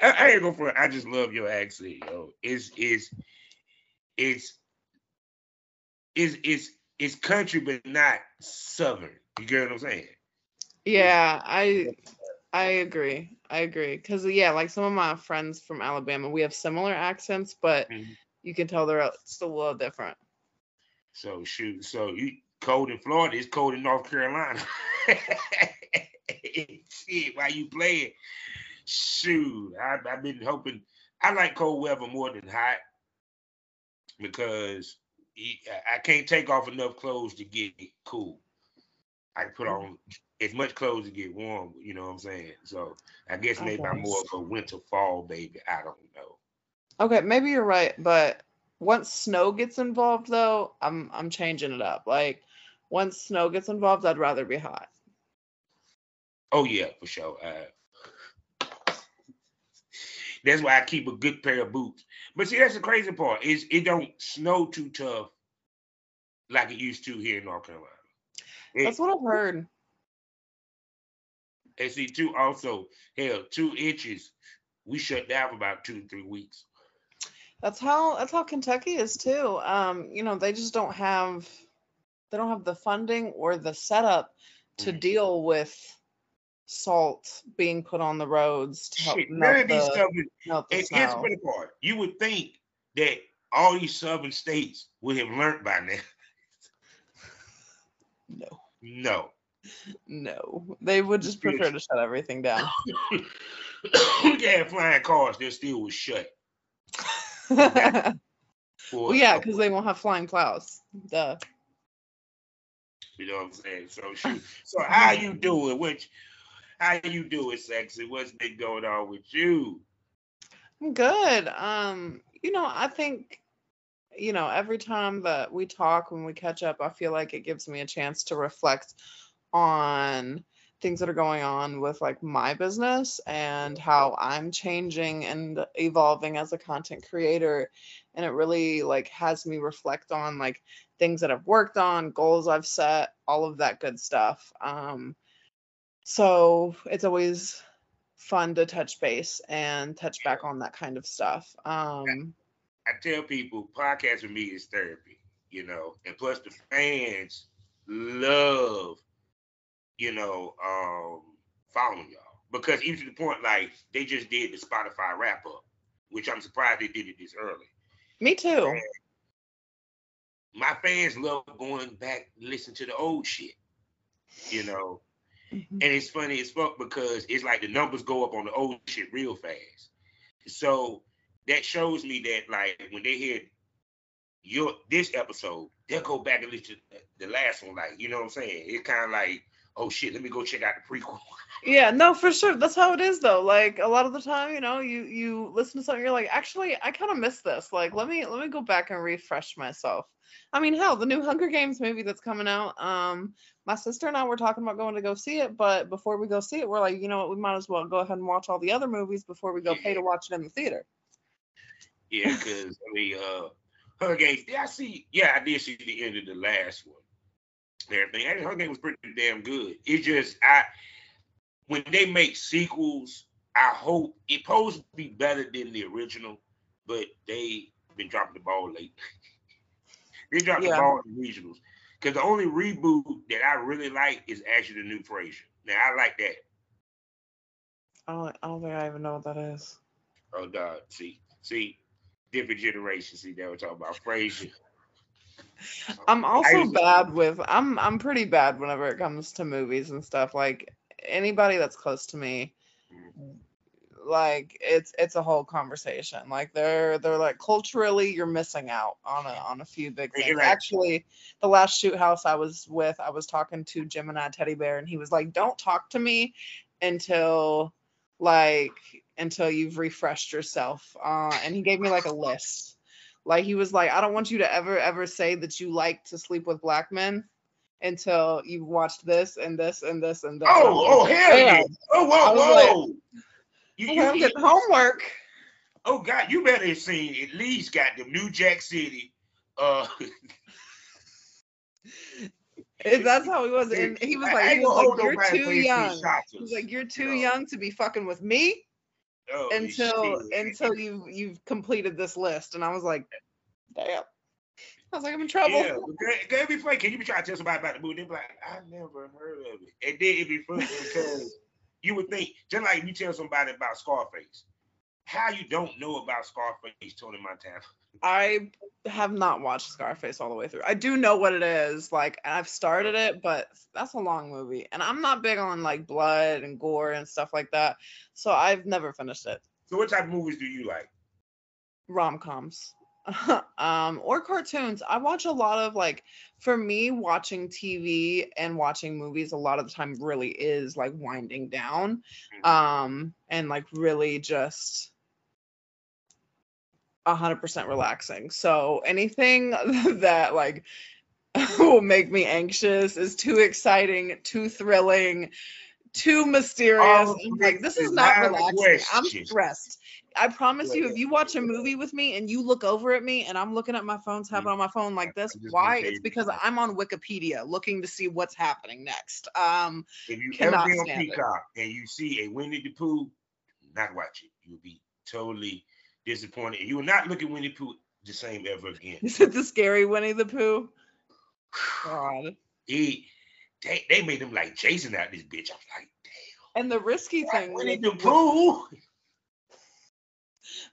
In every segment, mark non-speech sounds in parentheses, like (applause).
I, I ain't go for it. I just love your accent, yo. It's it's it's it's it's it's country, but not southern. You get what I'm saying? Yeah, I I agree. I agree. Cause yeah, like some of my friends from Alabama, we have similar accents, but Mhm. you can tell they're still a little different. So shoot, so you cold in Florida, it's cold in North Carolina. (laughs) Shit, while you playing, shoot, I, I've been hoping. I like cold weather more than hot because I can't take off enough clothes to get cool. I put on as much clothes to get warm. You know what I'm saying? So I guess maybe I'm more of a winter fall baby. I don't know. Okay, maybe you're right, but once snow gets involved though, I'm I'm changing it up. Like once snow gets involved, I'd rather be hot. Oh yeah, for sure. Uh, that's why I keep a good pair of boots. But see, that's the crazy part is it don't snow too tough like it used to here in North Carolina. It- That's what I've heard. and see, two also hell two inches. We shut down for about two to three weeks. That's how that's how Kentucky is too. Um, you know, they just don't have they don't have the funding or the setup to Mhm. deal with salt being put on the roads to help Shit, none melt of these the, southern. melt the And here's the funny part: you would think that all these southern states would have learned by now. No, No. no, they would just prefer to shut everything down. (coughs) we flying cars, they still was shut. (laughs) well, yeah, because oh. they won't have flying plows. Duh. You know what I'm saying? So shoot. So how you doing? Which how you doing, sexy? What's been going on with you? I'm good. Um, you know, I think, you know, every time that we talk when we catch up, I feel like it gives me a chance to reflect on things that are going on with like my business and how I'm changing and evolving as a content creator. And it really like has me reflect on like things that I've worked on, goals I've set, all of that good stuff. Um, so it's always fun to touch base and touch back on that kind of stuff. Um, I tell people podcast with me is therapy, you know, and plus the fans love, you know, um, following y'all. Because even to the point like they just did the Spotify wrap up, which I'm surprised they did it this early. me too. my fans love going back and listen to the old shit. You know, Mhm. and it's funny as fuck because it's like the numbers go up on the old shit real fast. So that shows me that like when they hear your this episode, they'll go back and listen to the last one. Like, you know what I'm saying? It's kind of like, oh shit, let me go check out the prequel. (laughs) Yeah, no, for sure. That's how it is though. Like a lot of the time, you know, you you listen to something, you're like, actually, I kind of miss this. Like, let me let me go back and refresh myself. I mean, hell, the new Hunger Games movie that's coming out. Um, my sister and I were talking about going to go see it, but before we go see it, we're like, you know what, we might as well go ahead and watch all the other movies before we go pay to watch it in the theater. Yeah, because I mean, uh, Hunger Games. Yeah, I see. Yeah, I did see the end of the last one. And Everything. And Hunger Games was pretty damn good. It just I when they make sequels, I hope it supposed to be better than the original, but they been dropping the ball late. (laughs) they dropped Yeah. the ball in the regionals. Because the only reboot that I really like is actually the new Frasier. Now I like that. I don't, I don't think I even know what that is. Oh God, see, see, different generations. See, they were talking about Frasier. (laughs) I'm also bad with I'm I'm pretty bad whenever it comes to movies and stuff. Like anybody that's close to me, like it's it's a whole conversation. Like they're they're like culturally you're missing out on a on a few big things. right. Actually, the last shoot house I was with, I was talking to Gemini Teddy Bear and he was like, Don't talk to me until like until you've refreshed yourself. Uh and he gave me like a list. Like he was like, I don't want you to ever ever say that you like to sleep with black men until you've watched this and this and this and this. Oh, oh, hell yeah. Oh, I whoa, like, whoa. You, I'm you, getting homework. oh, God, you better have seen at least got the New Jack City. Uh, (laughs) That's how he was. And he was I like, he was like, you're too young. shots He was like, you're too know. young to be fucking with me. Oh, until shit. until you you've completed this list, and I was like, damn. I was like, I'm in trouble. Yeah, that- that'd be funny. Can you be trying to tell somebody about the movie? They'd be like, I never heard of it. And then it'd be funny because you would think, just like you tell somebody about Scarface, how you don't know about Scarface, Tony Montana. I have not watched Scarface all the way through. I do know what it is, like, and I've started it, but that's a long movie, and I'm not big on like blood and gore and stuff like that, so I've never finished it. So what type of movies do you like? Rom coms, (laughs) um, or cartoons. I watch a lot of like, for me, watching TV and watching movies a lot of the time really is like winding down, um, and like really just. 100% relaxing. So anything (laughs) that like (laughs) will make me anxious is too exciting, too thrilling, too mysterious. Oh, like this is not relaxing. I'm stressed. I promise you, if you watch a movie with me and you look over at me and I'm looking at my phone, tapping on my phone like this, why? It's because I'm on Wikipedia looking to see what's happening next. Um, If you Cannot ever be on stand it. And you see a Winnie the Pooh, not watch it. You'll be totally disappointed. You will not look at Winnie the Pooh the same ever again. is it the scary Winnie the Pooh? God. (sighs) He, they, they made him like Jason out this bitch. I was like, And the risky damn, thing, Winnie with- the Pooh. (laughs)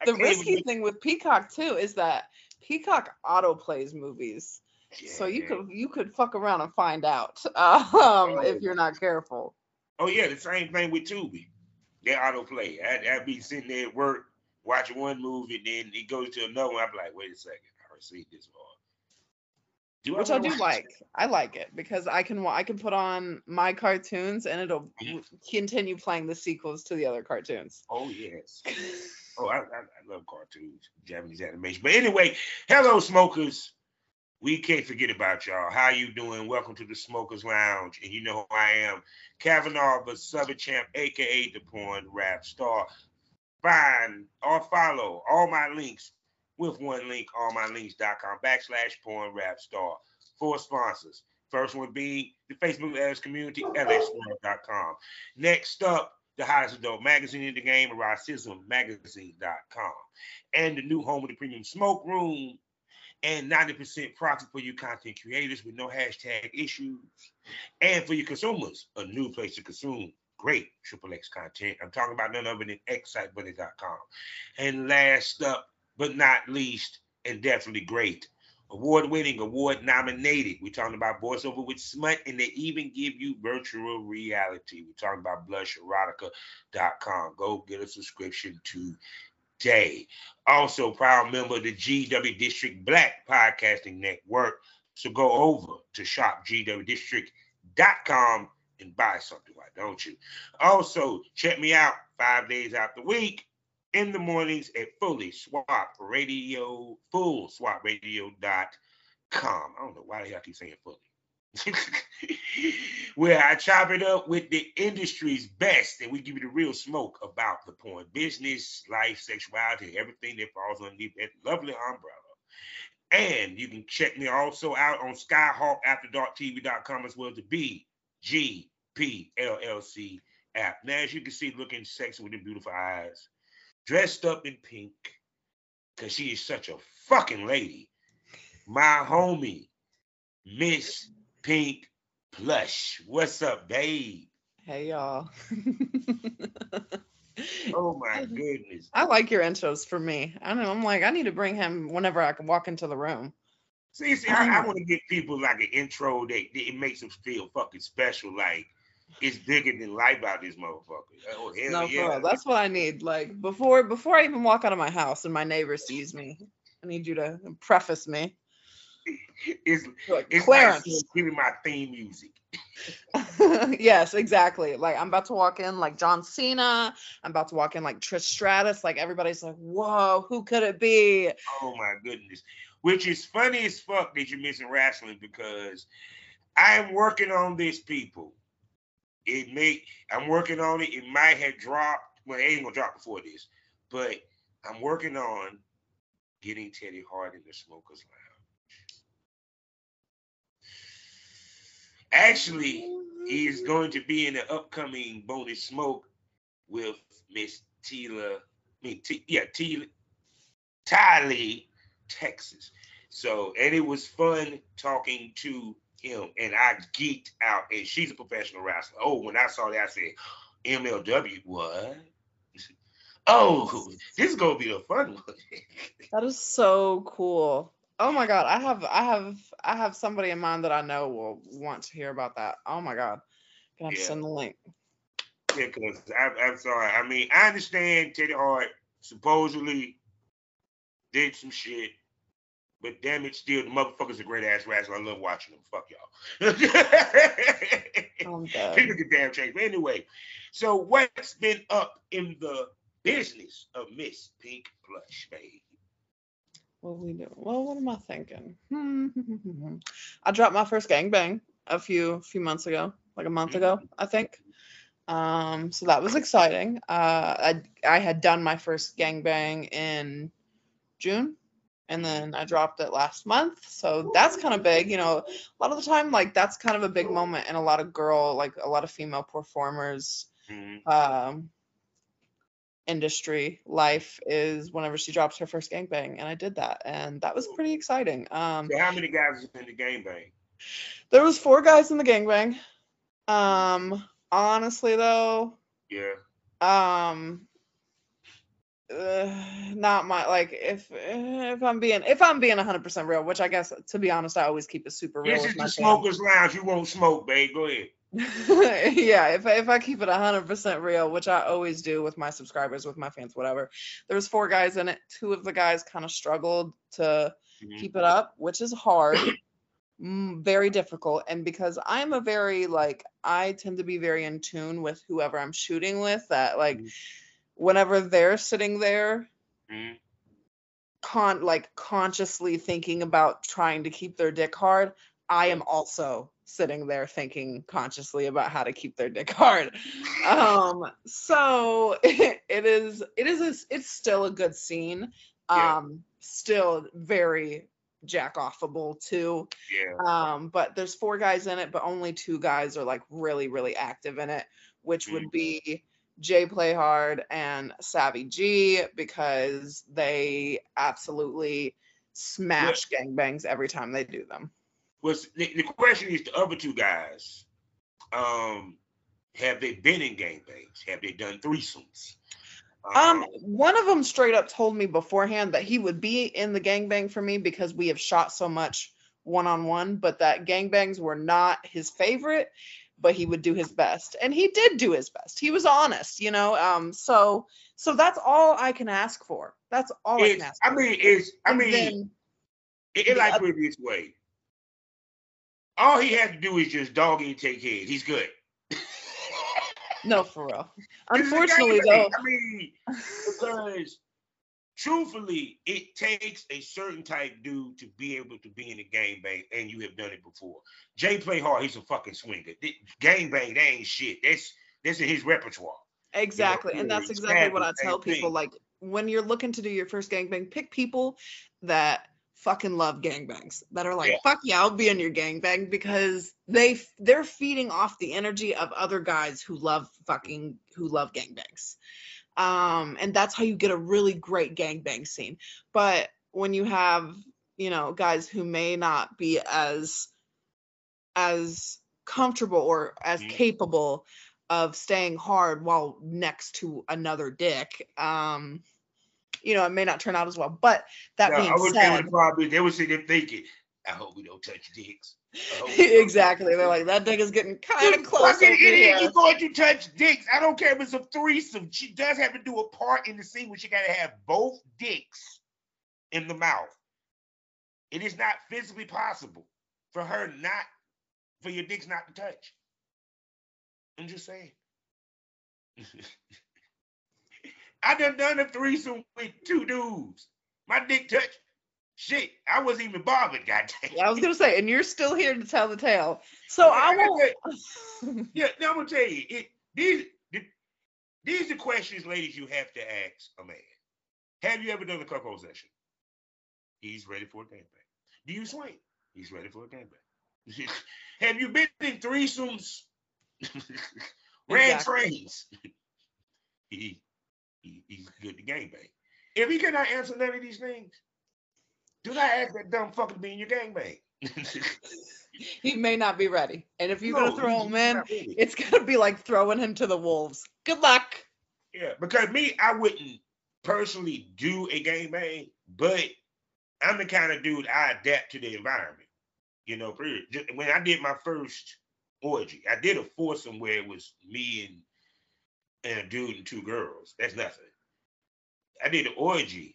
The can't even risky thing with Peacock too is that Peacock auto plays movies, so you could you could fuck around and find out (laughs) um, if you're not careful. Oh yeah, the same thing with Tubi. They autoplay. I'd, I'd be sitting there at work watching one movie, and then it goes to another one. I'm like, wait a second, I already seen this one. Do Which I wanna do watch like. I like it because I can I can put on my cartoons and it'll Mhm. continue playing the sequels to the other cartoons. Oh yes. (laughs) Oh, I, I, I love cartoons, Japanese animation. But anyway, hello smokers. We can't forget about y'all. How you doing? Welcome to the Smokers Lounge. And you know who I am, Kavanaugh, but Southern Champ, aka the Porn Rap Star. Find or follow all my links with one link, allmylinks.com backslash porn rap star. Four sponsors. First one being the Facebook LS community, lsswirl.com. Next up, the hottest adult magazine in the game, Magazine.com, and the new home of the premium smoke room, and 90% profit for you content creators with no hashtag issues, and for your consumers, a new place to consume great triple X content. I'm talking about none other than xsitebunny.com. And last up, but not least, and definitely great, award-winning, award-nominated. We're talking about voiceover with smut, and they even give you virtual reality. We're talking about blusherotica.com. Go get a subscription today. Also, proud member of the GW District Black Podcasting Network. So go over to shopgwdistrict.com and buy something. Why don't you? Also, check me out five days out the week in the mornings at Fully Swap Radio, fullswapradio.com. I don't know why the hell I keep saying fully. (laughs) Where I chop it up with the industry's best and we give you the real smoke about the porn business, life, sexuality, everything that falls underneath that lovely umbrella. And you can check me also out on skyhawkafterdarktv.com as well as the BGPLLC app. Now, as you can see, looking sexy with them beautiful eyes, dressed up in pink, because she is such a fucking lady. My homie, Miss Pink Plush. What's up, babe? Hey y'all. (laughs) Oh my goodness. I like your intros for me. I know I'm like I need to bring him whenever I can walk into the room. See, see, I, I want to give people like an intro that, that it makes them feel fucking special. Like it's bigger than life out this motherfucker. Uh, oh hell no, yeah. real. That's what I need. Like before before I even walk out of my house and my neighbor sees me, I need you to preface me. (laughs) it's Like, it's Clarence. like giving my theme music. (laughs) yes, exactly. Like I'm about to walk in like John Cena. I'm about to walk in like Trish Stratus. Like everybody's like, whoa, who could it be? Oh my goodness. Which is funny as fuck that you're missing wrestling because I'm working on this, people. It may I'm working on it. It might have dropped. Well, it ain't gonna drop before this, but I'm working on getting Teddy Hart in the Smokers Lounge. Actually, he's going to be in the upcoming bonus smoke with Miss Tila I mean, T, yeah, T, Tylee, Texas. So, and it was fun talking to him, and I geeked out. And she's a professional wrestler. Oh, when I saw that, I said, MLW, what? (laughs) Oh, this is gonna be a fun one. (laughs) that is so cool. Oh my god, I have I have I have somebody in mind that I know will want to hear about that. Oh my god. Can I yeah. send the link? Yeah, because I'm sorry. I mean, I understand Teddy Hart supposedly did some shit, but damn it, still the motherfucker's a great ass wrestler. I love watching them. Fuck y'all. (laughs) People get damn changed. But anyway, so what's been up in the business of Miss Pink Plush, baby? What we do? Well, what am I thinking? (laughs) I dropped my first gangbang a few few months ago, like a month mm-hmm. ago, I think. Um, so that was exciting. Uh, I I had done my first gangbang in June, and then I dropped it last month. So that's kind of big. You know, a lot of the time, like that's kind of a big moment in a lot of girl, like a lot of female performers. Mm-hmm. Um, industry life is whenever she drops her first gangbang and I did that and that was pretty exciting. Um so how many guys in the gangbang? There was four guys in the gangbang. Um honestly though, yeah. Um uh, not my like if if I'm being if I'm being 100% real, which I guess to be honest I always keep it super real. This is the smokers lounge. You won't smoke, babe. Go ahead. (laughs) yeah, if if I keep it 100% real, which I always do with my subscribers, with my fans, whatever. There was four guys in it. Two of the guys kind of struggled to mm-hmm. keep it up, which is hard. very difficult and because i'm a very like i tend to be very in tune with whoever i'm shooting with that like mm-hmm. Whenever they're sitting there mm-hmm. con like consciously thinking about trying to keep their dick hard i am also sitting there thinking consciously about how to keep their dick hard. (laughs) Um, so it, (laughs) it is it is a, it's still a good scene. Um, yeah. still very jack offable too. Yeah. Um, but there's four guys in it, but only two guys are like really, really active in it, which mm-hmm. would be Jay Playhard and Savvy G because they absolutely smash yeah. gangbangs every time they do them was the, the question is the other two guys, um, have they been in gangbangs? Have they done threesomes? Um, um, one of them straight up told me beforehand that he would be in the gangbang for me because we have shot so much one on one, but that gangbangs were not his favorite, but he would do his best. And he did do his best. He was honest, you know. Um, so so that's all I can ask for. That's all it's, I can ask I mean, it's I and mean it, it like put it this way. All he had to do is just dog and take care. He's good. no, for real. Unfortunately, though. I mean, because truthfully, it takes a certain type dude to be able to be in a game bang, and you have done it before. Jay play hard. He's a fucking swinger. Game bang, they ain't shit. That's that's in his repertoire. Exactly, you know, and that's exactly what I tell people. Thing. Like when you're looking to do your first gangbang, pick people that fucking love gangbangs that are like yeah. fuck yeah i'll be in your gangbang because they they're feeding off the energy of other guys who love fucking who love gangbangs um and that's how you get a really great gangbang scene but when you have you know guys who may not be as as comfortable or as mm-hmm. capable of staying hard while next to another dick um you know, it may not turn out as well. But that no, being I would said, probably they would sit there thinking, I hope we don't touch dicks. (laughs) exactly. They're like, that dick is getting kind of close. Over here. You're going to touch dicks. I don't care if it's a threesome. She does have to do a part in the scene where she got to have both dicks in the mouth. It is not physically possible for her not, for your dicks not to touch. I'm just saying. (laughs) I done done a threesome with two dudes. My dick touched. Shit, I wasn't even bothered, goddamn. I was gonna say, and you're still here to tell the tale. So I won't. (laughs) yeah, now I'm gonna tell you, it, these these are questions, ladies, you have to ask a man. Have you ever done a cuckold session? He's ready for a gangbang. Do you swing? He's ready for a gangbang. (laughs) have you been in threesomes? (laughs) Ran trains? he he, he's good to gangbang. If he cannot answer none of these things, do not ask that dumb fucker to be in your gangbang. (laughs) he may not be ready. And if you're No, gonna throw him in, it's gonna be like throwing him to the wolves. Good luck. Yeah, because me, I wouldn't personally do a gangbang, but I'm the kind of dude I adapt to the environment. You know, when I did my first orgy, I did a foursome where it was me and and a dude and two girls. That's nothing. I did an orgy.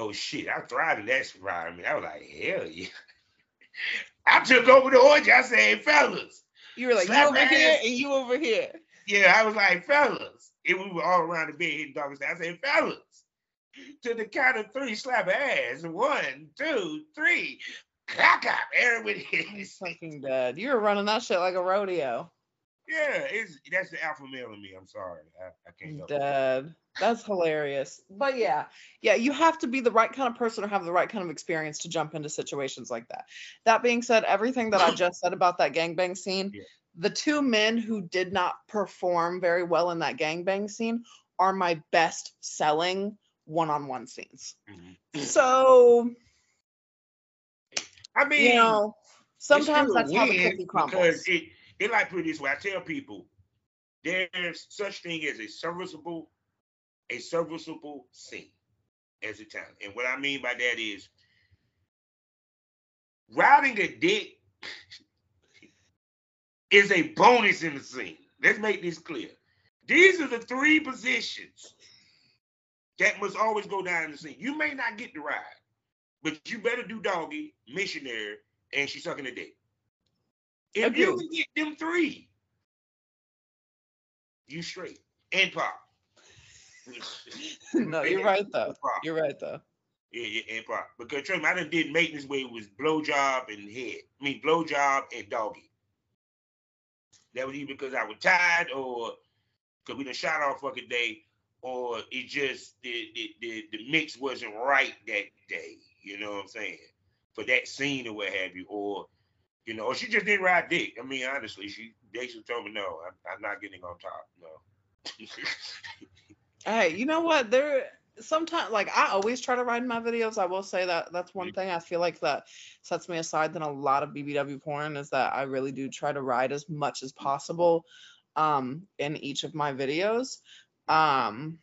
Oh shit, I thrived in that environment. I was like, hell yeah. (laughs) I took over the orgy. I said, fellas. You were like, you over ass. here and you over here. Yeah, I was like, fellas. And we were all around the bed hitting style. I said, fellas. To the count of three, slap ass. One, two, three. Cock up. Everybody (laughs) fucking dead. You were running that shit like a rodeo. Yeah, it's that's the alpha male in me. I'm sorry. I, I can't help it. That's hilarious. But yeah, yeah, you have to be the right kind of person or have the right kind of experience to jump into situations like that. That being said, everything that I (coughs) just said about that gangbang scene, Yeah. the two men who did not perform very well in that gangbang scene are my best selling one-on-one scenes. Mhm. So, I mean, you know, sometimes that's how the cookie crumbles. Because it, it like put it this way. I tell people there's such thing as a serviceable, a serviceable scene as a talent. And what I mean by that is riding a dick (laughs) is a bonus in the scene. Let's make this clear. These are the three positions that must always go down in the scene. You may not get the ride, but you better do doggy, missionary, and she's sucking a dick. If you can get them three, you straight and pop. (laughs) no, you're right though. You're right though. Yeah, yeah, and pop. Because trust me, I done did maintenance where it was blowjob and head. I mean blowjob and doggy. That was either because I was tired or because we done shot off fucking day, or it just the, the the the mix wasn't right that day. You know what I'm saying? For that scene or what have you, or you know, she just didn't ride dick. I mean, honestly, she basically told me no, I'm, I'm not getting on top. No. (laughs) Hey, you know what? There sometimes like I always try to ride in my videos. I will say that that's one Mhm. thing I feel like that sets me aside than a lot of BBW porn is that I really do try to ride as much as possible um in each of my videos. Um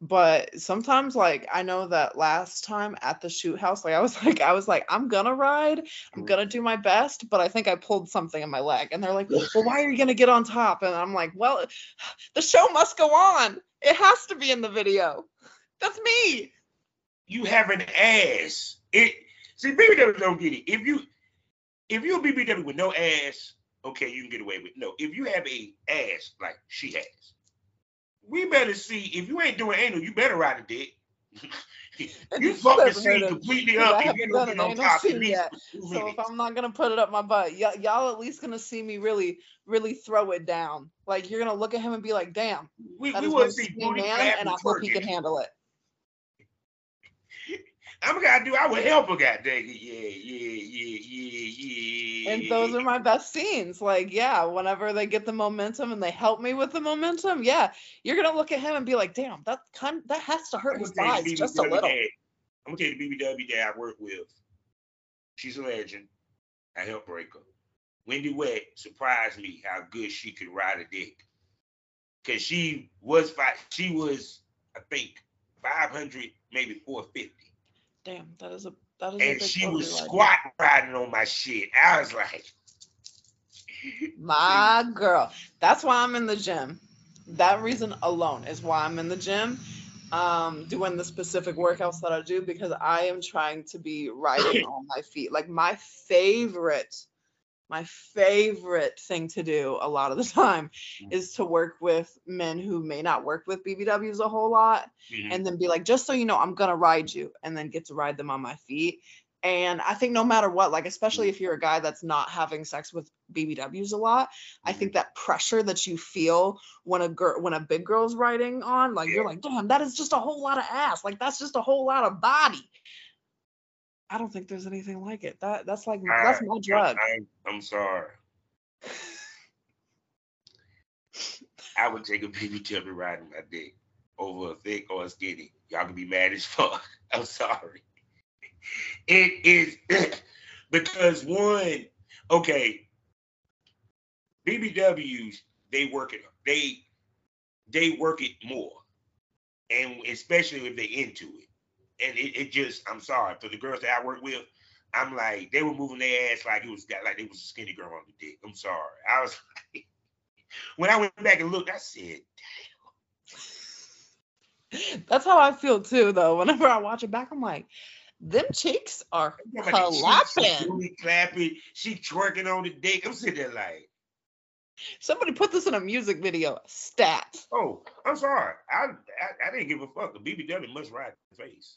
but sometimes like I know that last time at the shoot house like I was (laughs) like I was like I'm gonna ride I'm gonna do my best but I think I pulled something in my leg and they're like (laughs) well why are you gonna get on top and I'm like well (sighs) the show must go on it has to be in the video (laughs) that's me you have an ass. It see BBW don't get it. If you if you're BBW with no ass, okay, you can get away with it. no. If you have a ass like she has, we better see. If you ain't doing anal, you better ride a dick. (laughs) you fuck the Never heard scene of- completely up haven't you done don't get on anal top. at yet. so if. I'm not gonna put it up my butt y- y'all at least gonna see me really really throw it down like you're gonna look at him and be like damn we, we want to see booty man and I hope he can handle it I'm gonna do. I would help a guy. dang it. Yeah, yeah, yeah, yeah, yeah. and those are my best scenes like yeah whenever they get the momentum and they help me with the momentum yeah you're gonna look at him and be like damn that kind that has to hurt his gonna tell you thighs just a little dad- I'm gonna tell you the BBW that I work with. She's a legend. I helped break her. Wendy Wet surprised me how good she could ride a dick. Cause she was she was I think 500 maybe 450, damn that is a that is a and she was squat riding on my shit. I was like, My girl. That's why I'm in the gym. That reason alone is why I'm in the gym, um, doing the specific workouts that I do because I am trying to be riding (coughs) on my feet. Like my favorite, my favorite thing to do a lot of the (laughs) time is to work with men who may not work with BBWs a whole lot mhm. and then be like, just so you know, I'm gonna ride you, and then get to ride them on my feet. And I think no matter what, like especially if you're a guy that's not having sex with BBWs a lot, I think that pressure that you feel when a girl when a big girl's riding on, like you're like, damn, that is just a whole lot of ass. Like that's just a whole lot of body. I don't think there's anything like it. That that's like that's my drug. I, I'm sorry. I would take a BBW riding my dick over a thick or a skinny. Y'all can be mad as (laughs) fuck. I'm sorry. It is (clears throat) because one, okay, BBWs they work it they they work it more, and especially if they into it. And it, it just I'm sorry for the girls that I work with. I'm like they were moving their ass like it was like it was a skinny girl on the dick. I'm sorry. I was (laughs) like, when I went back and looked, I said, damn. That's how I feel too, though. Whenever I watch it back, I'm like, them cheeks are "Damn." Like, cheeks are clapping. booty clapping. She twerking on the dick. I'm sitting there like, Somebody put this in a music video. Stats. oh, I'm sorry. I I, I didn't give a fuck. The BBW must ride the face.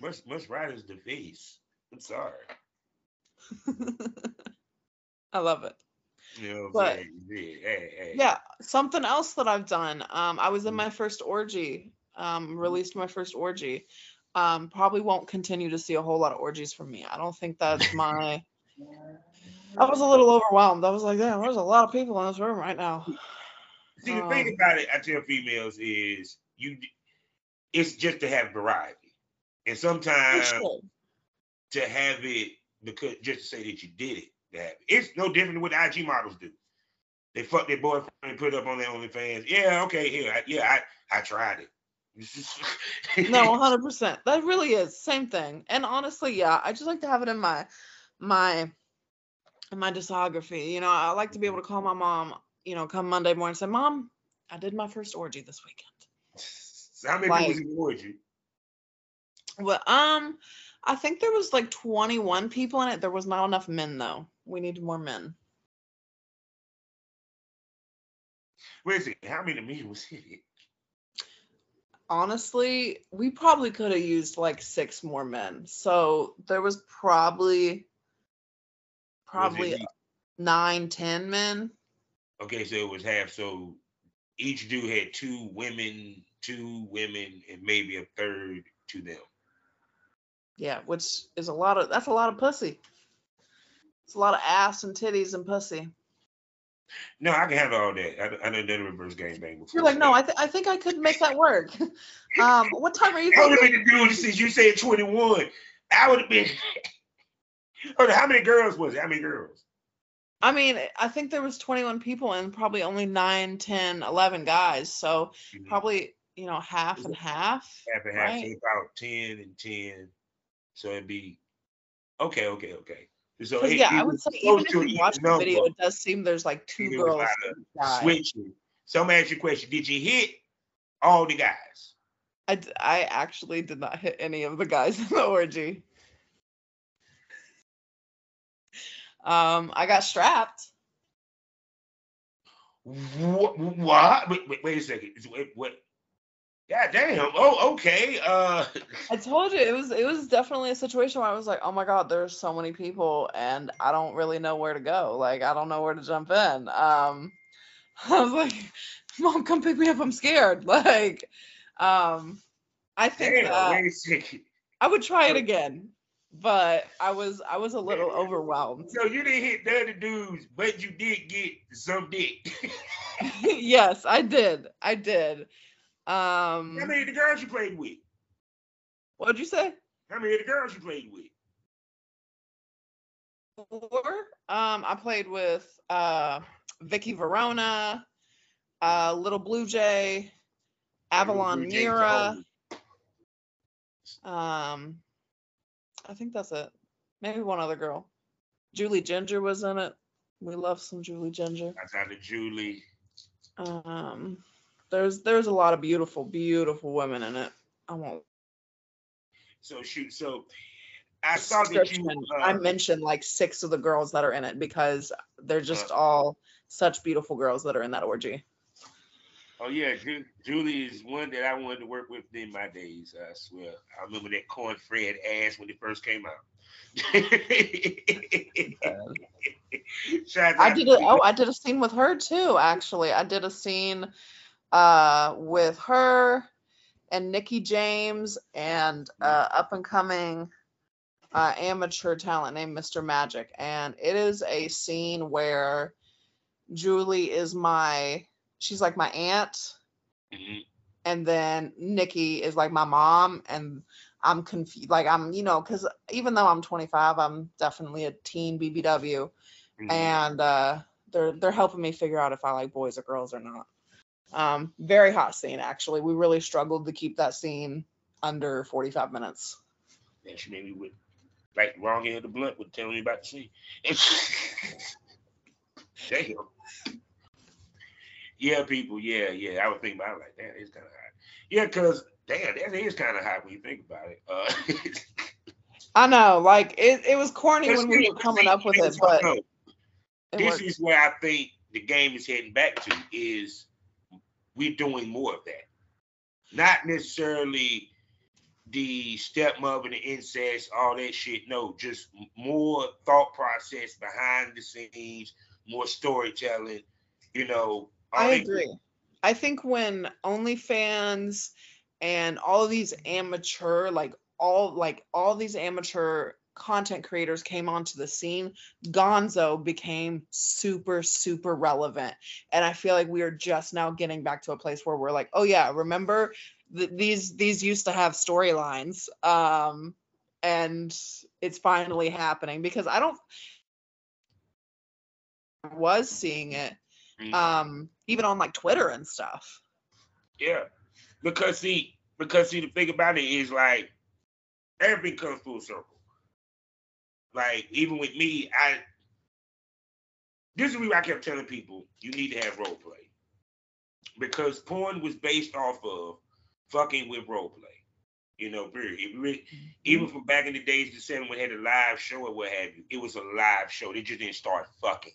Must must ride is the face. I'm sorry. (laughs) I love it. You know But- Yeah, hey, hey. Yeah, something else that I've done. Um, I was in Mm. my first orgy. Um, released my first orgy. Um, probably won't continue to see a whole lot of orgies from me. I don't think that's (laughs) my. I was a little overwhelmed. I was like, damn, there's a lot of people in this room right now. See, the thing Um, about it, I tell females is you, it's just to have variety, and sometimes to have it because just to say that you did it. To have it. It's no different than what IG models do. They fuck their boyfriend and put it up on their OnlyFans. Yeah, okay, here, I, yeah, I, I tried it. (laughs) No, 100%. That really is same thing. And honestly, yeah, I just like to have it in my my in my discography. You know, I like to be able to call my mom, you know, come Monday morning and say, "Mom, I did my first orgy this weekend." So (laughs) how many Like- people was in orgy? Well, um, I think there was like 21 people in it. There was not enough men though. We needed more men. Wait a second, how many men was it? Honestly, we probably could have used like six more men. So there was probably probably each- nine, ten men. Okay, so it was half. So each dude had two women, two women, and maybe a third to them. Yeah, which is a lot of that's a lot of pussy. It's a lot of ass and titties and pussy. No, I can handle all that. I, I done done reverse game bang before. You're like, no, I, th- I think I could make that work. (laughs) um, what time are you I would have been dude since you said 21. I would have been. (laughs) How many girls was it? How many girls? I mean, I think there was 21 people and probably only 9, 10, 11 guys. So Mhm. probably, you know, half and half. half and half, so about 10 and 10. So it'd be okay, okay, okay. So it- yeah, it I would say even if you watch the video, it does seem there's like two girls. like to a each guy. switching. So I'm gonna ask you a question. Did you hit all the guys? I, d- I actually did not hit any of the guys in the orgy. Um, I got strapped. What? what? Wait, wait, wait a second. Wait, what? God damn. Oh, okay. Uh, I told you it was it was definitely a situation where I was like, oh my god, there's so many people and I don't really know where to go. Like I don't know where to jump in. Um, (laughs) I was like, mom, come pick me up. I'm scared. (laughs) Like, um, I think damn. that Wait a second. I would try it again, but I was I was a little overwhelmed. So you didn't hit the other dudes, but you did get some dick. (laughs) yes, I did. I did. Um, How many of the girls you played with? what'd you say? How many of the girls you played with? Four. Um, I played with uh Vicky Verona, uh Little Blue Jay, Avalon Blue Mira, Um, I think that's it. Maybe one other girl. Julie Ginger was in it. We love some Julie Ginger. I got the Julie. Um, there's there's a lot of beautiful, beautiful women in it. I won't. So shoot. So I saw that you. Uh, I mentioned like six of the girls that are in it because they're just all such beautiful girls that are in that orgy. oh yeah, Ju- Julie is one that I wanted to work with in my days. I swear. I remember that cornfred ass when it first came out. (laughs) I did a, oh I did a scene with her too actually. I did a scene uh with her and Nikki James and uh up and coming uh amateur talent named Mr. Magic and it is a scene where Julie is my she's like my aunt Mhm. and then Nikki is like my mom and I'm confused like I'm you know cuz even though I'm 25 I'm definitely a teen BBW Mhm. and uh, they're they're helping me figure out if I like boys or girls or not. Um, very hot scene actually. We really struggled to keep that scene under 45 minutes. Yeah, she made me with like wrong end of the blunt with telling me about the scene. (laughs) Damn. Yeah, people. Yeah, yeah. I would think about it like that. It's kind of hot. Yeah, because damn, that is kind of hot when you think about it. Uh, (laughs) I know, like it, it was corny when we were coming up with it, but it this worked. is where I think the game is heading back to is we're doing more of that. Not necessarily the stepmother, the incest, all that shit. No, just more thought process behind the scenes, more storytelling. You know, I agree. I think when OnlyFans and all of these amateur, like all like all these amateur content creators came onto the scene, Gonzo became super, super relevant. And I feel like we are just now getting back to a place where we're like, oh yeah, remember th- these these used to have storylines. Um and it's finally happening because I don't was seeing it Mhm. um even on like twitter and stuff Yeah, because see, because see, the thing about it is like everything comes full circle. Like even with me, I this is reason I kept telling people you need to have role play because porn was based off of fucking with role play. You know, really, even from back in the days, the seven when they had a live show or what have you, it was a live show. They just didn't start fucking.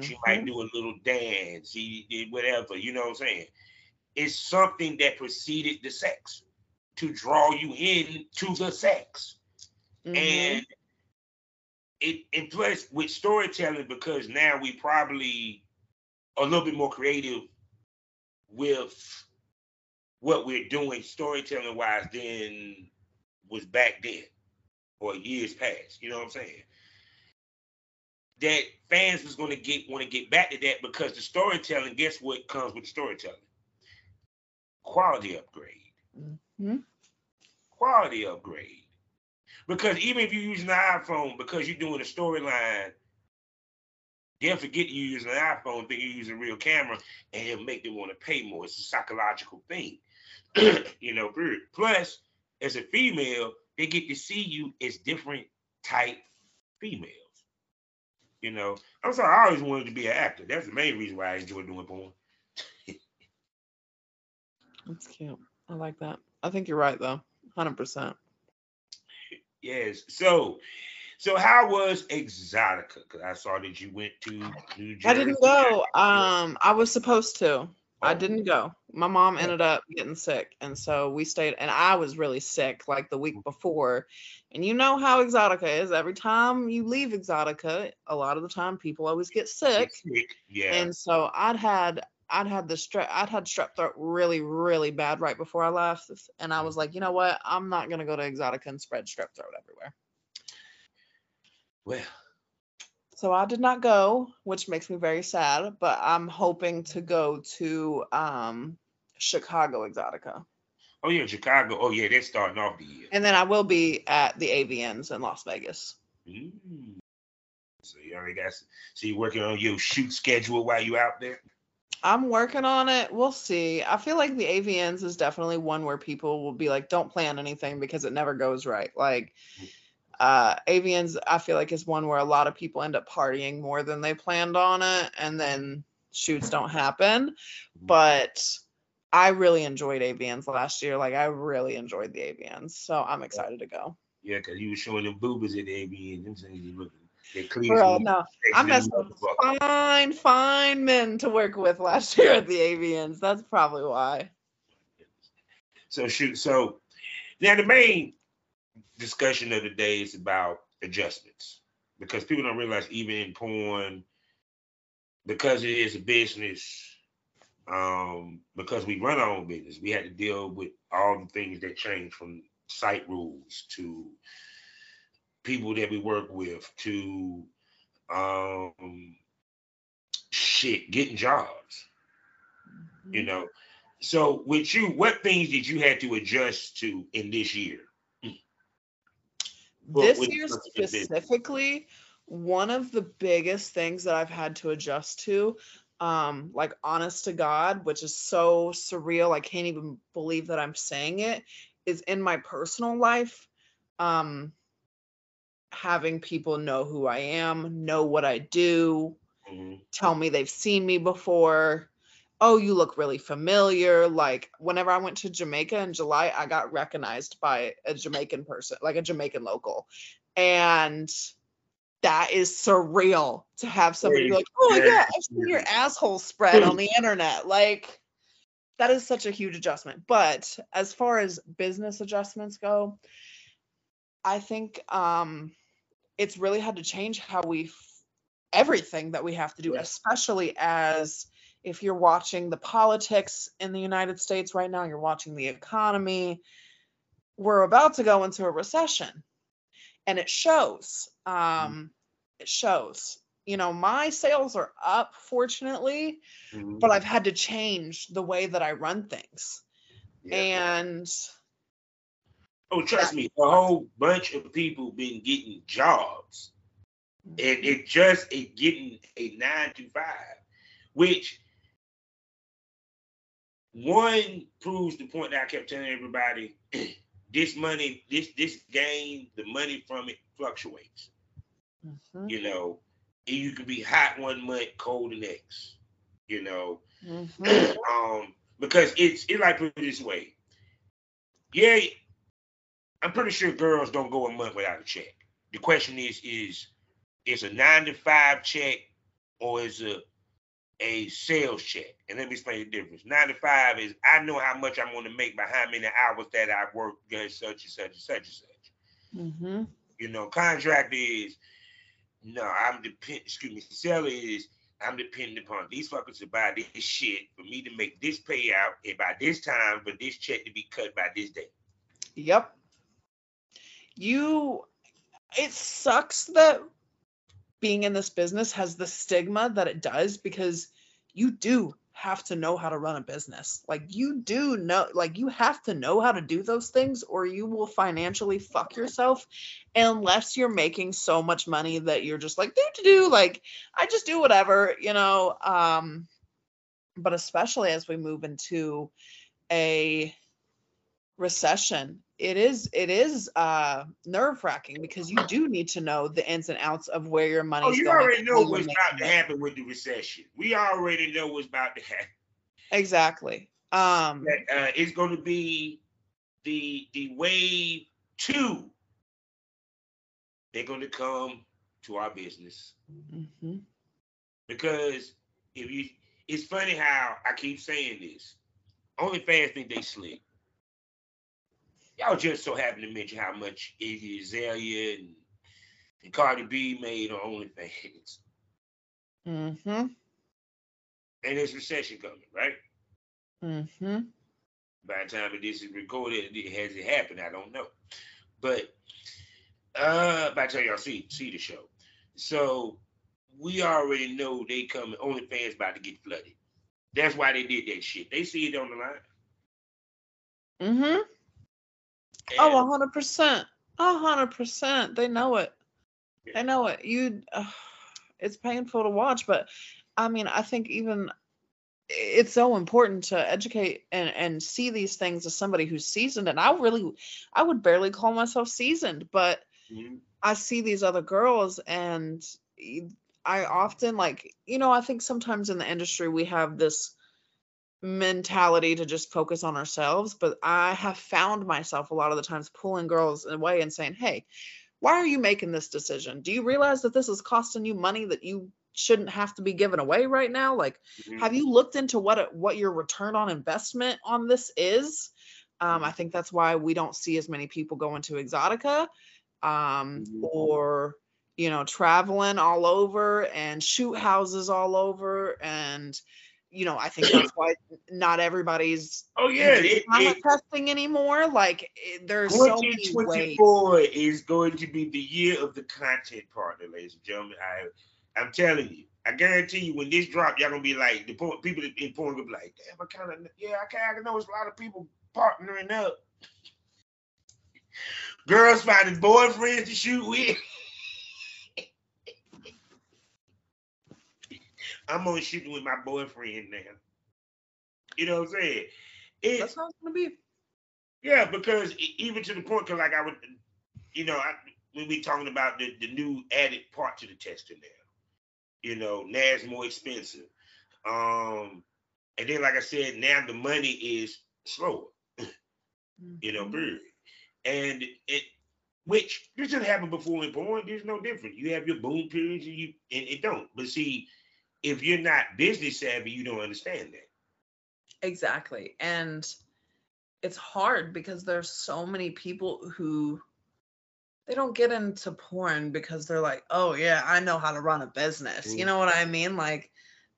She Mhm. might do a little dance, he did whatever, you know what I'm saying? It's something that preceded the sex to draw you in to the sex. Mhm. And it and plus with storytelling, because now we probably a little bit more creative with what we're doing storytelling wise than was back then or years past. You know what I'm saying? That fans was gonna get want to get back to that because the storytelling, guess what comes with the storytelling? Quality upgrade. Mhm. Quality upgrade. Because even if you're using the iPhone, because you're doing a storyline, they'll forget you're using an iPhone, think you're using a real camera, and it'll make them want to pay more. It's a psychological thing. (clears throat) you know. Plus, as a female, they get to see you as different type females. You know, I'm sorry, I always wanted to be an actor. That's the main reason why I enjoy doing porn. (laughs) that's cute i like that i think you're right though 100% Yes. So, so how was Exotica? Because I saw that you went to New Jersey. i didn't go um i was supposed to i Oh. didn't go my mom ended up getting sick and so we stayed and i was really sick like the week before and you know how exotica is every time you leave exotica a lot of the time people always get sick Sick. Yeah. And so I'd had I'd had the strep I'd had strep throat really really bad right before I left, and I was like, you know what, I'm not gonna go to Exotica and spread strep throat everywhere. well, So I did not go, which makes me very sad. But I'm hoping to go to um, Chicago Exotica, oh yeah, Chicago. Oh yeah, they're starting off the year. and then I will be at the AVNs in Las Vegas. Mm. So you already got. So you working on your shoot schedule while you out there. I'm working on it. We'll see. I feel like the AVNs is definitely one where people will be like, don't plan anything because it never goes right. Like, uh, AVNs, I feel like is one where a lot of people end up partying more than they planned on it, and then shoots don't happen. But I really enjoyed AVNs last year. Like, I really enjoyed the AVNs, so I'm excited to go. Yeah, because you were showing them boobies at the AVN. Them things you looking. Bro, no, I met some fine, fine men to work with last (laughs) year at the AVNs. That's probably why. So shoot. So now the main discussion of the day is about adjustments because people don't realize even in porn, because it is a business, um, because we run our own business, we had to deal with all the things that change from site rules to people that we work with to um shit getting jobs you Mhm. know so with you what things did you have to adjust to in this year Well, this year with the business. specifically, one of the biggest things that I've had to adjust to, um, like honest to God, which is so surreal, I can't even believe that I'm saying it, is in my personal life. Um, having people know who I am, know what I do, Mhm. tell me they've seen me before. Oh, you look really familiar. Like whenever I went to Jamaica in July, I got recognized by a Jamaican person, like a Jamaican local. And that is surreal to have somebody be like, oh yeah, I've seen your asshole spread on (laughs) the internet. Like that is such a huge adjustment. But as far as business adjustments go, I think um it's really had to change how we f- everything that we have to do, Yeah. especially as if you're watching the politics in the United States right now, you're watching the economy. We're about to go into a recession, and it shows. Um, it shows. You know, my sales are up, fortunately, Mhm. but I've had to change the way that I run things. Yeah. And oh trust me a whole bunch of people been getting jobs and it just it getting a nine to five which one proves the point that I kept telling everybody (clears throat) this money, this this game, the money from it fluctuates. Mhm, You know, and you can be hot one month, cold the next. You know, mhm. um, because it's it like put it this way. Yeah, I'm pretty sure girls don't go a month without a check. The question is, is it's a nine to five check or is a a sales check? And let me explain the difference. Nine to five is I know how much I'm going to make by how many hours that I work does such and such and such and such. Mhm. You know, contract is no, I'm depend. Excuse me, seller is I'm dependent upon these fuckers to buy this shit for me to make this payout and by this time for this check to be cut by this day. Yep. You it sucks that being in this business has the stigma that it does because you do have to know how to run a business. Like you do know like you have to know how to do those things or you will financially fuck yourself unless you're making so much money that you're just like do to do like I just do whatever, you know, um but especially as we move into a recession it is it is uh nerve wracking because you do need to know the ins and outs of where your money's Oh, you going already know what's about to happen with the recession. We already know what's about to happen. exactly um That uh, it's going to be the the wave two. They're going to come to our business. mhm. because if you it's funny how I keep saying this. OnlyFans think they slick. Y'all just so happen to mention how much Iggy Azalea and, and Cardi B made on OnlyFans. Mhm. And there's recession coming, right? Mm-hmm. By the time this is recorded, it has it happened? I don't know. But uh by the time y'all see see the show. So we already know they coming OnlyFans about to get flooded. That's why they did that shit. They see it on the line. Mhm. And- Oh, a hundred percent. A hundred percent. They know it. Yeah. They know it. You, uh, it's painful to watch, but I mean, I think even it's so important to educate and and see these things as somebody who's seasoned and i really i would barely call myself seasoned but Mhm. i see these other girls and I often like you know i think sometimes in the industry we have this mentality to just focus on ourselves but i have found myself a lot of the times pulling girls away and saying hey why are you making this decision do you realize that this is costing you money that you shouldn't have to be given away right now like Mhm. have you looked into what what your return on investment on this is um, i think that's why we don't see as many people going to Exxxotica um, Mhm. or you know traveling all over and shoot houses all over and you know i think (coughs) that's why not everybody's Oh yeah, it, it, testing anymore like it, there's so many ways 2024 is going to be the year of the content partner, ladies and gentlemen. I, I'm telling you, I guarantee you, when this drop, y'all gonna be like the people in porn gonna be like, damn, I kind of, yeah, I kind of know it's a lot of people partnering up. Girls finding boyfriends to shoot with. (laughs) I'm on shooting with my boyfriend now. You know what I'm saying? It's, that's how it's gonna be yeah, because even to the point, because like I would, you know, I, when we talking about the, the new added part to the tester now, you know, now it's more expensive. Um, and then like I said, now the money is slower, (laughs) you know, Mhm. period. And it, which this didn't happen before in porn. There's no different. You have your boom periods, and you and it don't. But see, if you're not business savvy, you don't understand that. Exactly. And it's hard because there's so many people who they don't get into porn because they're like, "Oh yeah, I know how to run a business." You Mm. know what I mean? Like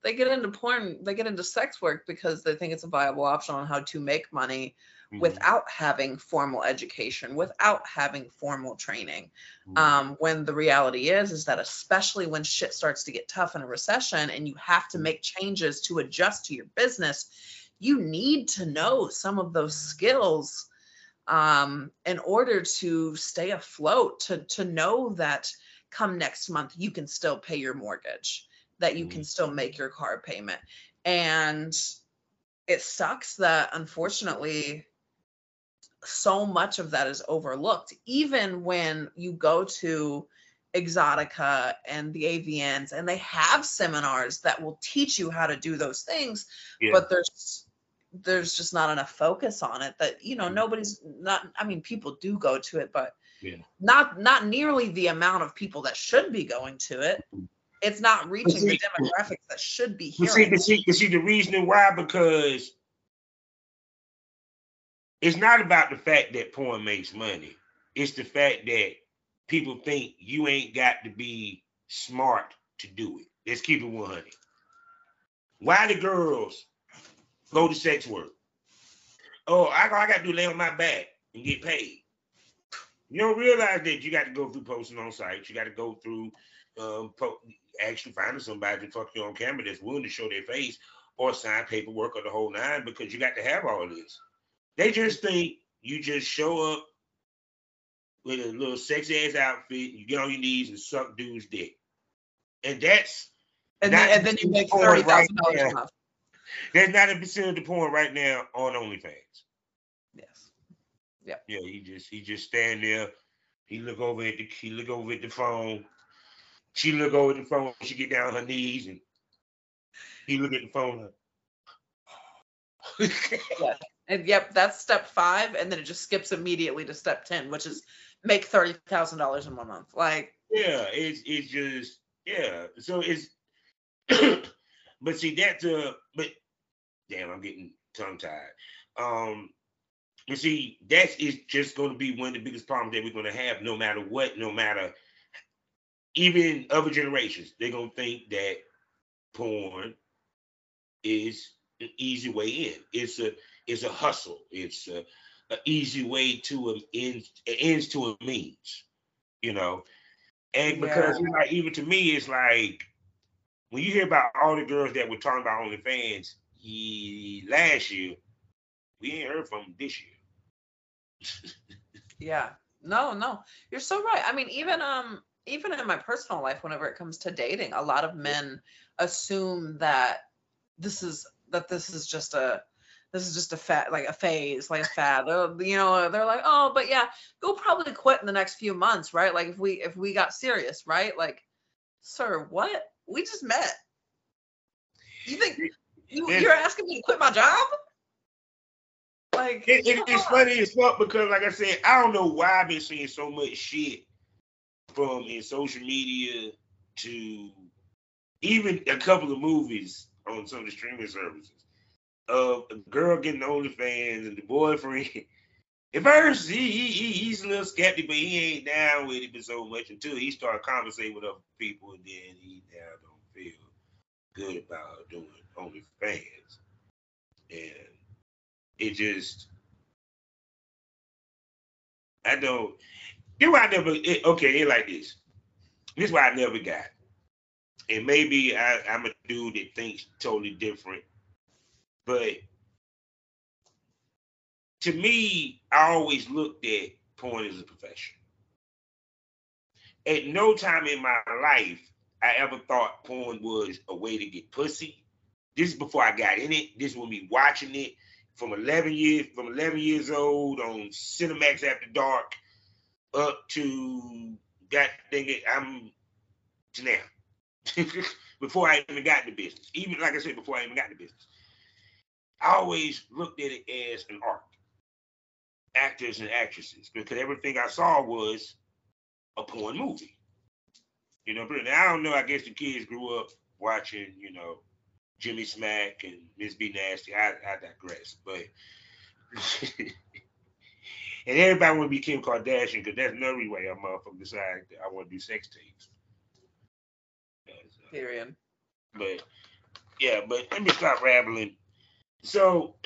they get into porn, they get into sex work because they think it's a viable option on how to make money Mhm. without having formal education, without having formal training. Mhm. Um, when the reality is, is that especially when shit starts to get tough in a recession and you have to make changes to adjust to your business, you need to know some of those skills um, in order to stay afloat, to to know that come next month you can still pay your mortgage, that you can still make your car payment. And it sucks that unfortunately so much of that is overlooked even when you go to Exxxotica and the avns and they have seminars that will teach you how to do those things Yeah. but there's there's just not enough focus on it that you know Mhm. nobody's not i mean people do go to it but Yeah. not not nearly the amount of people that should be going to it it's not reaching the demographics that should be But see, hearing see, but see, the reasoning why because it's not about the fact that porn makes money. It's the fact that people think you ain't got to be smart to do it. Let's keep it 100. Why the girls go to sex work? Oh, I, I got to do lay on my back and get paid. You don't realize that you got to go through posting on sites. You got to go through um, po- actually finding somebody to fuck you on camera that's willing to show their face or sign paperwork or the whole nine because you got to have all of this. They just think you just show up with a little sexy ass outfit, you get on your knees and suck dude's dick. And that's and then, and then you make thirty right thousand dollars there. a month. that's not a percent of the porn right now on OnlyFans. Yes. Yeah, Yeah, he just he just stand there. He look over at the he look over at the phone. She look over at the phone. She get down on her knees and he look at the phone. like- And yep, that's step five, and then it just skips immediately to step ten, which is make thirty thousand dollars in one month. Like, yeah, it's it's just yeah. So it's (clears throat) but see that's uh but damn, I'm getting tongue tied. Um you see, that is just going to be one of the biggest problems that we're going to have, no matter what, no matter even other generations. They're going to think that porn is an easy way in. It's a it's a hustle. It's a, a easy way to an ends ends to a means. You know, and because it's like even to me, it's like when you hear about all the girls that were talking about OnlyFans ye, last year, we ain't heard from them this year. yeah, no, no, you're so right. I mean, even um, even in my personal life, whenever it comes to dating, a lot of men assume that this is that this is just a this is just a fat like a phase like a fad. They're, you know they're like oh but yeah you'll probably quit in the next few months right? Like if we if we got serious right? Like sir what? We just met. You think you, you're asking me to quit my job? Like It, it- it's funny as fuck because, like I said, I don't know why I've been seeing so much shit from in social media to even a couple of movies on some of the streaming services of a girl getting OnlyFans and the boyfriend. (laughs) At first, he, he, he he's a little skeptic, but he ain't down with it so much until he started conversating with other people, and then he now don't feel good about doing OnlyFans, and it just I don't. This why I never. It, okay, it like this. This why I never got. And maybe I, I'm a dude that thinks totally different, but to me, I always looked at porn as a profession. At no time in my life I ever thought porn was a way to get pussy. This is before I got in it. This was me watching it from 11 years from 11 years old on Cinemax After Dark up to dang it, I'm to now. (laughs) before I even got the business. Even like I said, before I even got the business. I always looked at it as an art. Actors and actresses, because everything I saw was a porn movie. You know, but I don't know. I guess the kids grew up watching, you know, Jimmy Smack and Miss B Nasty. I, I digress, but (laughs) and everybody want to be Kim Kardashian because that's another way a motherfucker decide I want to do sex tapes. Uh, period but yeah, but let me stop rambling. So (clears throat)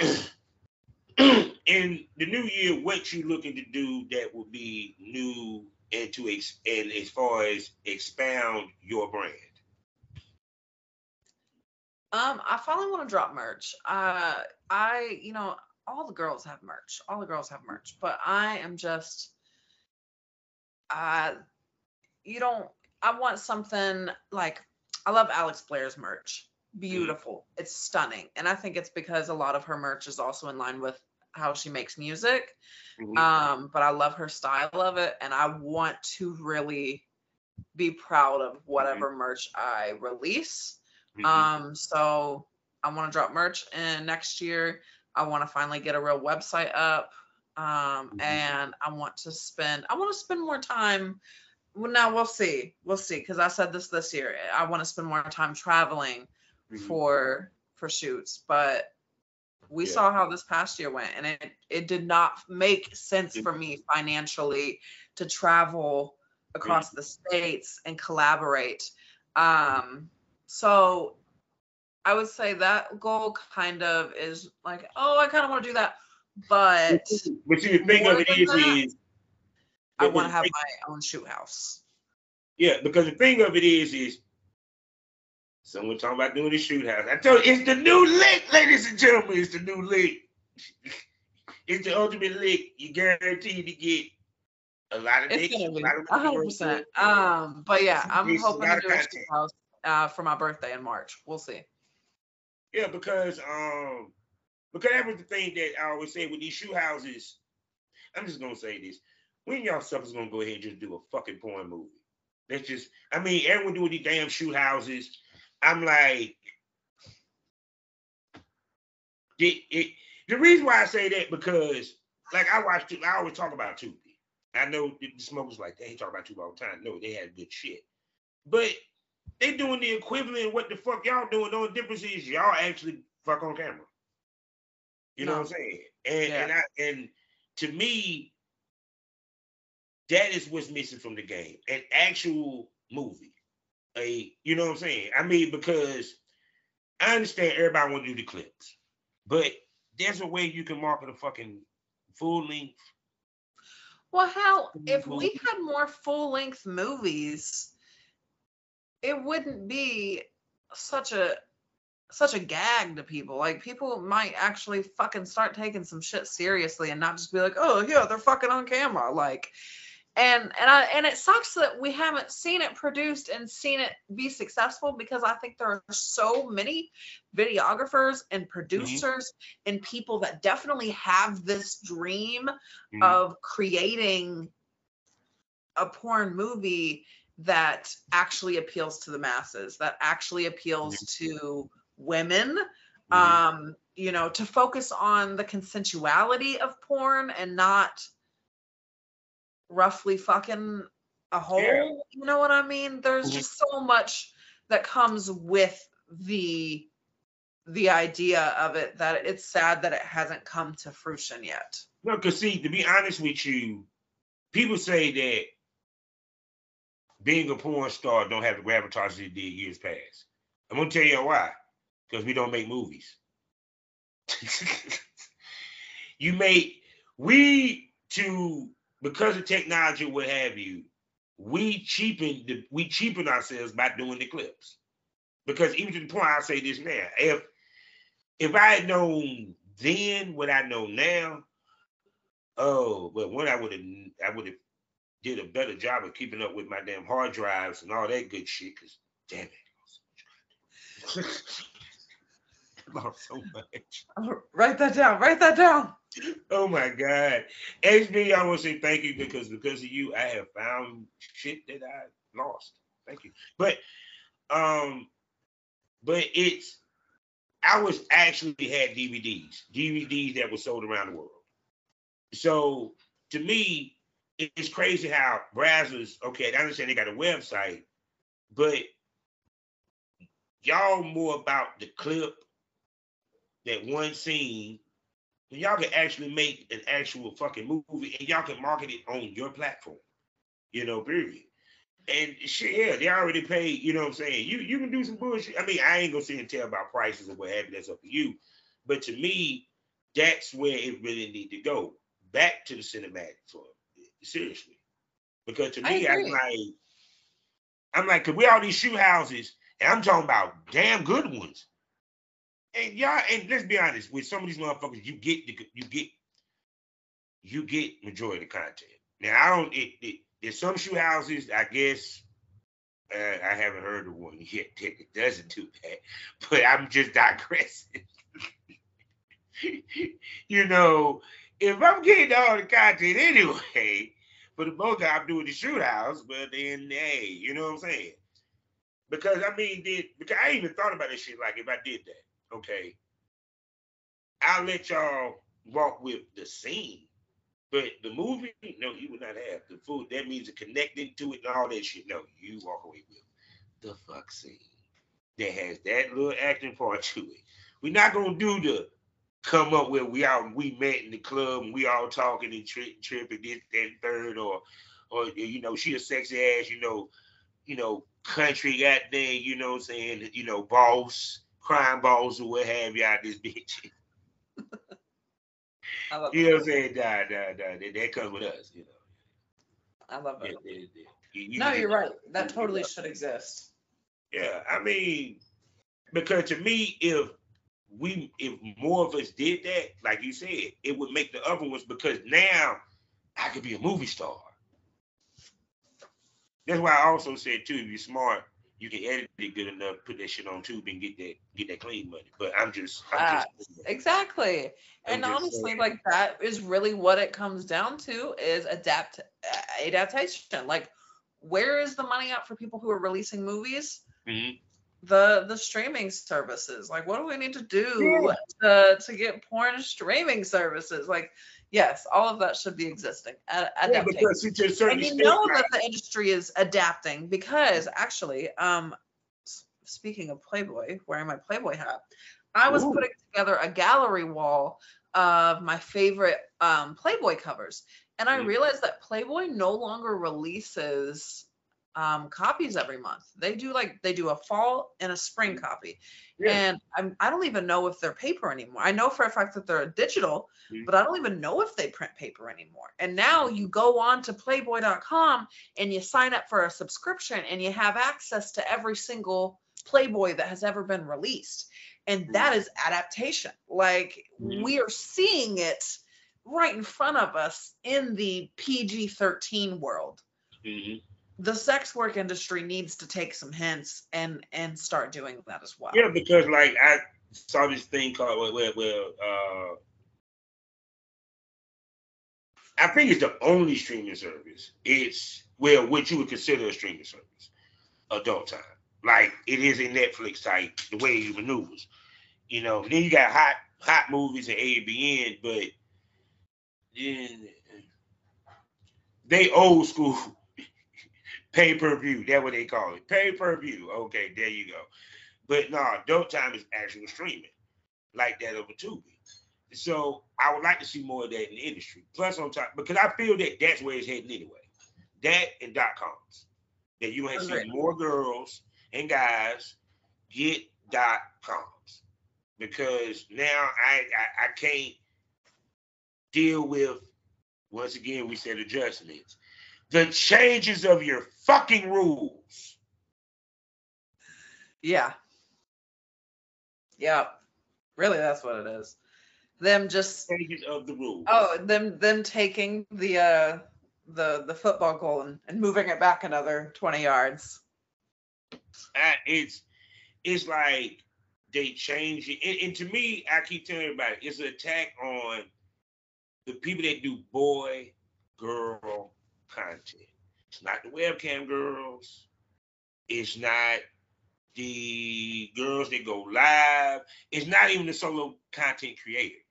in the new year, what you looking to do that would be new and to ex- and as far as expound your brand? Um, I finally want to drop merch. Uh, I, you know, all the girls have merch. All the girls have merch, but I am just, uh, you don't. I want something like I love Alex Blair's merch. Beautiful. It's stunning, and I think it's because a lot of her merch is also in line with how she makes music. Mhm. Um, but I love her style of it, and I want to really be proud of whatever merch I release. Mhm. Um, so I want to drop merch and next year I want to finally get a real website up. Um, Mhm. and I want to spend I want to spend more time. Well, now we'll see. We'll see. Cause I said this this year. I want to spend more time traveling. Mm-hmm. for for shoots, but we Yeah. saw how this past year went and it it did not make sense It- for me financially to travel across mm-hmm. the states and collaborate. Um, so I would say that goal kind of is like, oh, I kind of want to do that, but see, the thing of it than is, that, is I want to have my own shoot house. Yeah, because the thing of it is, is someone talking about doing the shoot house. I told you, it's the new lick, ladies and gentlemen. It's the new lick. (laughs) it's the ultimate lick. You guaranteed to get a lot of It's gonna a hundred percent. Um, but yeah, I'm It's hoping to do a shoot house uh, for my birthday in March. We'll see. Yeah, because um, because that was the thing that I always say with these shoot houses. I'm just gonna say this: when y'all suckers gonna go ahead and just do a fucking porn movie? That's just, I mean, everyone doing these damn shoot houses. I'm like, it, it, the reason why I say that because, like, I watched, I always talk about Tubi. I know the the smokers like they talk about Tubi all the time. No, they had good shit, but they doing the equivalent of what the fuck y'all doing. The only difference is y'all actually fuck on camera. You know No. what I'm saying? And Yeah. and I and to me, that is what's missing from the game. An actual movie. A you know what I'm saying? I mean, because I understand everybody want to do the clips, but there's a way you can market a fucking full length. Well, hell, if we had more full length movies, it wouldn't be such a such a gag to people. Like people might actually fucking start taking some shit seriously and not just be like, oh yeah, they're fucking on camera. Like and and I and it sucks that we haven't seen it produced and seen it be successful because I think there are so many videographers and producers and people that definitely have this dream Mhm. of creating a porn movie that actually appeals to the masses, that actually appeals to women. Mhm. Um, you know, to focus on the consensuality of porn and not roughly fucking a hole. Yeah. You know what I mean? There's Mhm. just so much that comes with the the idea of it that it's sad that it hasn't come to fruition yet. No, because see, to be honest with you, people say that being a porn star don't have the gravitas it did years past. I'm gonna tell you why. Because we don't make movies. (laughs) you make we to because of technology, what have you, we cheapen the we cheapen ourselves by doing the clips. Because even to the point I say this now, if if I had known then what I know now, oh, but when I would have I would have did a better job of keeping up with my damn hard drives and all that good shit. Cause damn it, (laughs) (laughs) Lost so much. I lost so much. Oh, Write that down. Write that down. Oh my God. HB, I want to say thank you because because of you, I have found shit that I lost. Thank you. But um, but it's I was actually had DVDs, DVDs that were sold around the world. So to me, it's crazy how Brazzers, okay, I understand they got a website, but y'all more about the clip, that one scene, then y'all can actually make an actual fucking movie and y'all can market it on your platform. You know, period. And shit, yeah, they already paid, you know what I'm saying? You you can do some bullshit. I mean, I ain't gonna sit and tell about prices or what have you, that's up to you. But to me, that's where it really need to go. Back to the cinematic for seriously. Because to me, I'm like, I'm like, cause we all these shoot houses, and I'm talking about damn good ones. And y'all, and let's be honest, with some of these motherfuckers, you get the you get you get majority of the content. Now I don't it, it there's some shoot houses, I guess. Uh, I haven't heard of one yet that doesn't do that, (laughs) but I'm just digressing. (laughs) you know, if I'm getting all the content anyway, for the most part, I'm doing the shoot house, but then hey, you know what I'm saying? Because I mean, did because I even thought about this shit like if I did that, okay, I'll let y'all walk with the scene. But the movie, no, you would not have the food. That means connecting to it and all that shit. No, you walk away with the fuck scene that has that little acting part to it. We're not gonna do the come up where we all we met in the club and we all talking and tri- tripping this that and third or or you know she a sexy ass you know you know country goddamn you know I'm saying you know boss crime balls or what have you out this bitch. (laughs) You know what. I'm saying? Nah, nah, nah. That, that comes with us, you know. I love Yeah, it. yeah, yeah. You- you No, you're right. That you- totally should exist. Yeah, I mean, because to me, if we if more of us did that, like you said, it would make the other ones because now I could be a movie star. That's why I also said too, if you're smart, you can edit it good enough, put that shit on Tubi and get that get that clean money. But I'm just, I'm just Exactly. And I'm just honestly, saying. like that is really what it comes down to is adapt adaptation. Like, where is the money at for people who are releasing movies? Mhm. The the streaming services. Like, what do we need to do to to get porn streaming services? Like, yes, all of that should be existing. A- Yeah, because to a certain and you know that the industry is adapting because actually um speaking of playboy wearing my playboy hat i was Ooh. putting together a gallery wall of my favorite um playboy covers and i Mm. realized that playboy no longer releases um copies every month. They do like they do a fall and a spring copy. Yeah. and I'm, i don't even know if they're paper anymore. I know for a fact that they're digital Mhm. but i don't even know if they print paper anymore. And now you go on to playboy.com and you sign up for a subscription and you have access to every single playboy that has ever been released. And that is adaptation. Like Mhm. we are seeing it right in front of us in the PG-13 world. The sex work industry needs to take some hints and and start doing that as well. Yeah, because like I saw this thing called where, well uh, I think it's the only streaming service. It's well, what you would consider a streaming service, adult time. Like it is a Netflix type, the way it maneuvers. You know, then you got hot hot movies and ABN, but then they old school pay per view. That's what they call it, pay per view. Okay, there you go. But no, adult time is actual streaming, like that over Tubi. So I would like to see more of that in the industry. Plus on top, because I feel that that's where it's heading anyway. That and dot coms. That you to see more girls and guys get dot coms. Because now I, I I can't deal with once again we said adjustments. The changes of your fucking rules. Yeah. Yeah. Really, that's what it is. Them just Changes of the rules. oh them them taking the uh the the football goal and, and moving it back another 20 yards. I- it's it's like they change it. And, and to me, I keep telling everybody, it's an attack on the people that do boy girl content. It's not the webcam girls. It's not the girls that go live. It's not even the solo content creators.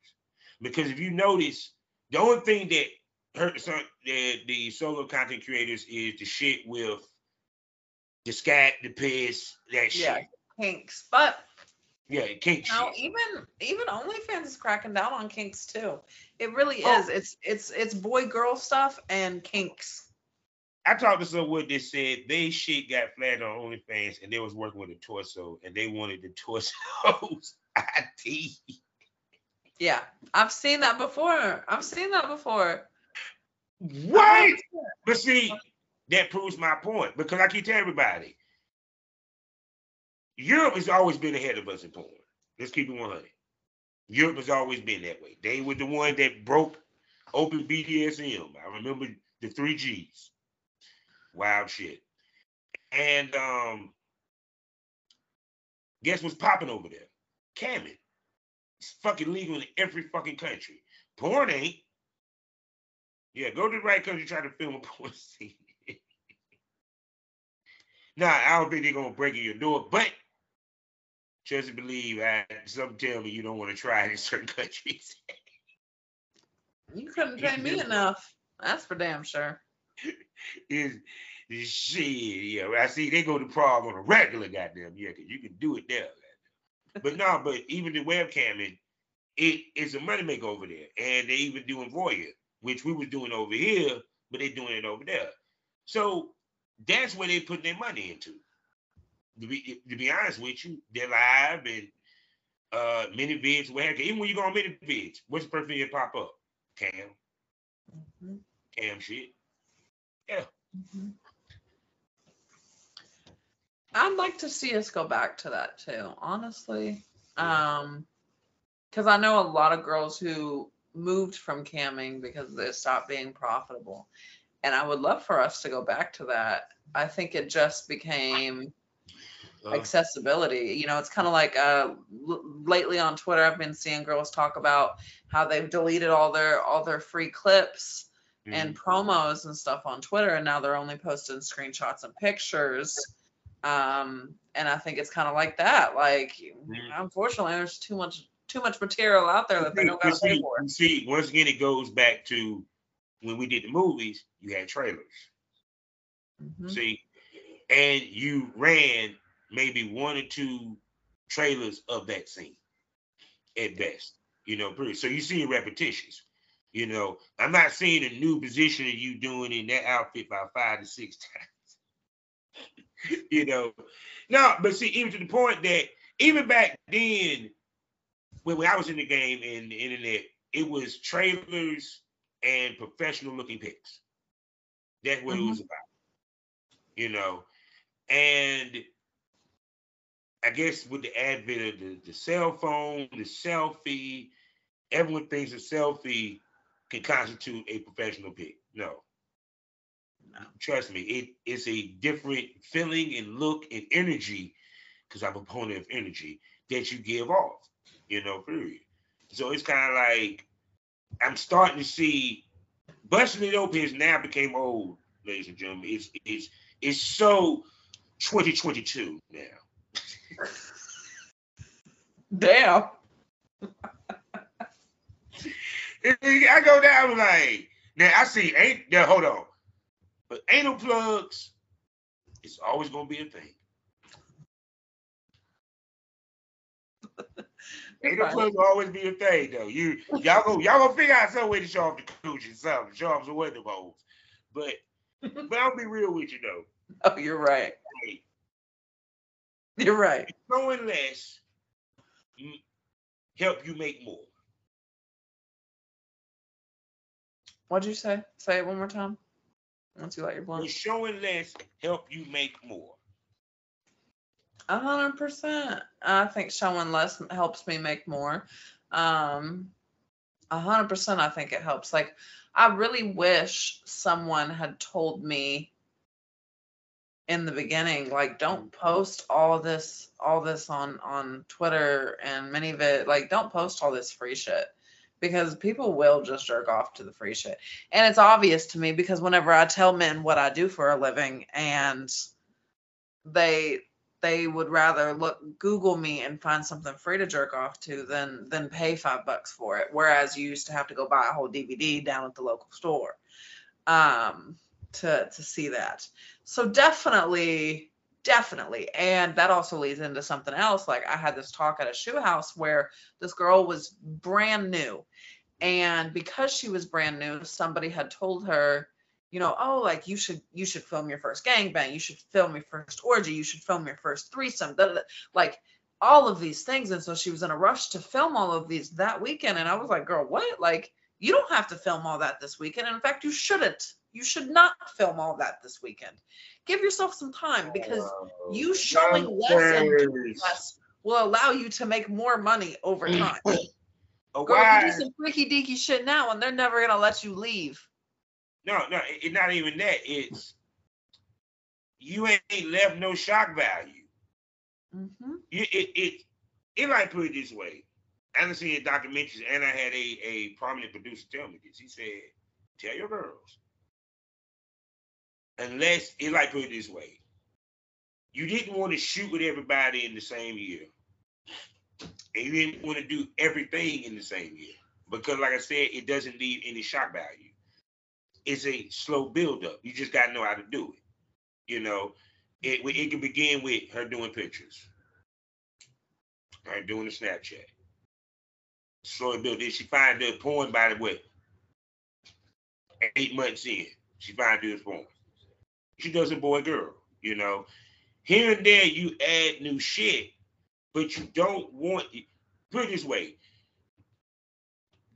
Because if you notice, the only thing that hurt some the, the solo content creators is the shit with the scat, the piss, that shit. Yeah. Kinks. But Yeah, kink now even even OnlyFans is cracking down on kinks too. It really Oh. is. It's it's it's boy girl stuff and kinks. I talked to someone that said they shit got flagged on OnlyFans and they was working with a torso and they wanted the (laughs) torso's ID. Yeah. I've seen that before. I've seen that before. What? But see, that proves my point because I keep telling everybody, Europe has always been ahead of us in porn. Let's keep it 100. Europe has always been that way. They were the one that broke open BDSM. I remember the three G's. Wild shit. And um, guess what's popping over there? Camming. It's fucking legal in every fucking country. Porn ain't. Yeah, go to the right country try to film a (laughs) porn scene. nah, I don't think they're gonna break in your door, but just believe I some tell me you don't want to try it in certain countries. You couldn't pay me enough. That's for damn sure. is shit. Yeah, I see they go to Prague on a regular goddamn yeah, 'cause you can do it there. But no, but even the webcamming, it is a moneymaker over there. And they even doing voyeur, which we was doing over here, but they doing it over there. So that's where they put their money into. To be, to be honest with you, they're live and uh ManyVids, where even when you go on ManyVids, what's the first thing that pop up? Cam, Mhm. cam shit. Mhm. I'd like to see us go back to that too, honestly. Um, because I know a lot of girls who moved from camming because they stopped being profitable, and I would love for us to go back to that. I think it just became Uh, accessibility. You know, it's kind of like uh, l- lately on Twitter, I've been seeing girls talk about how they've deleted all their all their free clips and mhm. promos and stuff on Twitter, and now they're only posting screenshots and pictures. Um, and I think it's kind of like that. Like, Mhm. unfortunately, there's too much too much material out there that they don't got to pay see, for. see, once again, it goes back to when we did the movies, you had trailers. Mhm. See, and you ran maybe one or two trailers of that scene at best. You know, pretty. So you see repetitions. You know, I'm not seeing a new position of you doing in that outfit by five to six (laughs) times. you know, no, but see, even to the point that even back then, when, when I was in the game and the internet, it was trailers and professional looking pics. That's what it mm-hmm. was about. You know, and I guess with the advent of the, the cell phone, the selfie, everyone thinks a selfie can constitute a professional pick. No. No. Trust me, it is a different feeling and look and energy, because I'm a proponent of energy that you give off, you know, period. So it's kind of like I'm starting to see busting it open has now became old, ladies and gentlemen. It's it's it's so 2022 now. Damn. (laughs) I go down like now I see ain't now hold on. But anal plugs is always gonna be a thing. (laughs) Anal plugs will always be a thing though. You y'all go y'all gonna figure out some way to show off the coochie something, show off some weather balls. But (laughs) but I'll be real with you though. Oh, you're right. (laughs) You're right. knowing less help you make more. What'd you say? Say it one more time. Once you light your Will blunt. showing less help you make more? A hundred percent. I think showing less helps me make more. Um, a hundred percent. I think it helps. Like, I really wish someone had told me in the beginning, like, don't post all this, all this on on Twitter and many of it. Like, don't post all this free shit because people will just jerk off to the free shit. And it's obvious to me because whenever I tell men what I do for a living and they they would rather look Google me and find something free to jerk off to than than pay five bucks for it. Whereas you used to have to go buy a whole DVD down at the local store um, to to see that. So definitely, definitely, and that also leads into something else. Like I had this talk at a shoot house where this girl was brand new, and because she was brand new, somebody had told her you know, oh, like you should you should film your first gangbang, you should film your first orgy, you should film your first threesome, like all of these things. And so she was in a rush to film all of these that weekend. And I was like, girl, what? Like, you don't have to film all that this weekend. And in fact, you shouldn't. You should not film all that this weekend. Give yourself some time because you showing less and doing less will allow you to make more money over time. (laughs) Oh, Girl, why? you do some freaky deaky shit now and they're never gonna let you leave. No, no, it, it not even that. It's you ain't left no shock value. Mm-hmm. You, it, it, it like put it this way. I done seen documentaries, and I had a, a prominent producer tell me this. He said, "Tell your girls, unless it like put it this way, you didn't want to shoot with everybody in the same year, and you didn't want to do everything in the same year because, like I said, it doesn't leave any shock value. It's a slow buildup. You just got to know how to do it. You know, it it can begin with her doing pictures, her doing the Snapchat. Slow build. Then she find the porn by the way. Eight months in, she find this porn. She does a boy girl. You know, here and there you add new shit, but you don't want it. Put it this way.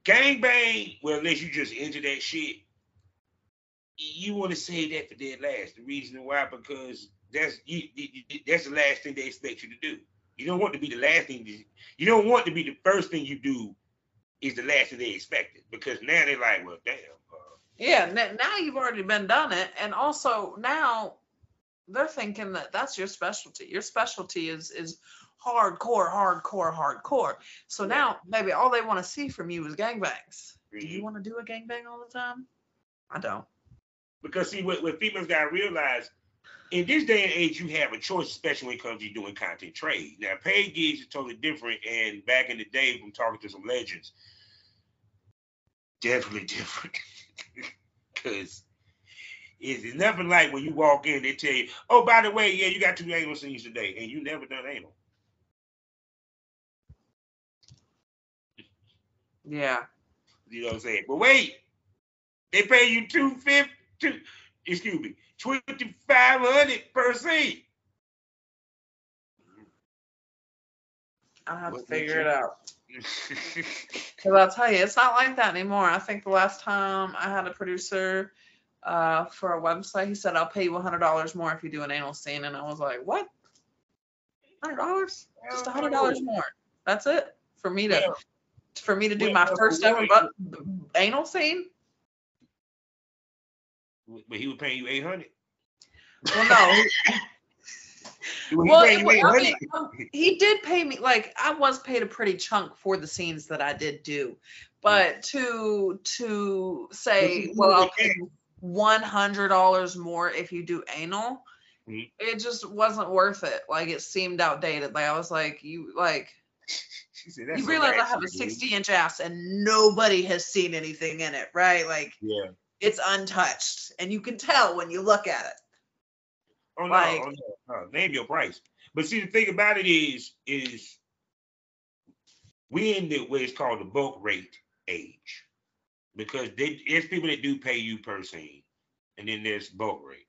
Gangbang, well, unless you just into that shit, you want to save that for dead last. The reason why, because that's you- that's the last thing they expect you to do. You don't want to be the last thing. You, you don't want to be the first thing you do is the last thing they expected. Because now they're like, well, damn. Yeah, now you've already been done it, and also now they're thinking that that's your specialty. Your specialty is is hardcore, hardcore, hardcore. So now maybe all they want to see from you is gangbangs. Do you Mhm. want to do a gangbang all the time? I don't. because see, what, what females got to realize in this day and age, you have a choice, especially when it comes to doing content trade. Now, paid gigs is totally different. And back in the day, from talking to some legends, definitely (laughs) different. Because it's nothing like when you walk in, they tell you, oh, by the way, yeah, you got two anal scenes today, and you never done anal. Yeah. You know what I'm saying? But wait, they pay you two fifty, two, excuse me, twenty five hundred per scene. I have to figure it out. (laughs) Because I'll tell you, it's not like that anymore. I think the last time I had a producer uh, for a website, he said, I'll pay you $100 more if you do an anal scene. And I was like, what? $100? Just $100 more. That's it for me to Well, for me to do well, my first well, ever wait. anal scene. But he was paying you eight hundred. Well, no. Well, I mean, um, he did pay me like I was paid a pretty chunk for the scenes that I did do, but to to say, well, I'll pay one hundred dollars more if you do anal, mm-hmm. it just wasn't worth it. Like it seemed outdated. Like I was like, you like. Said, you realize I have a 60 inch ass and nobody has seen anything in it, right? Like, yeah, it's untouched, and you can tell when you look at it. Oh no, like, oh, no, no, name your price. But see, the thing about it is, is we in the what is called the bulk rate age, because they, there's people that do pay you per scene, and then there's bulk rate.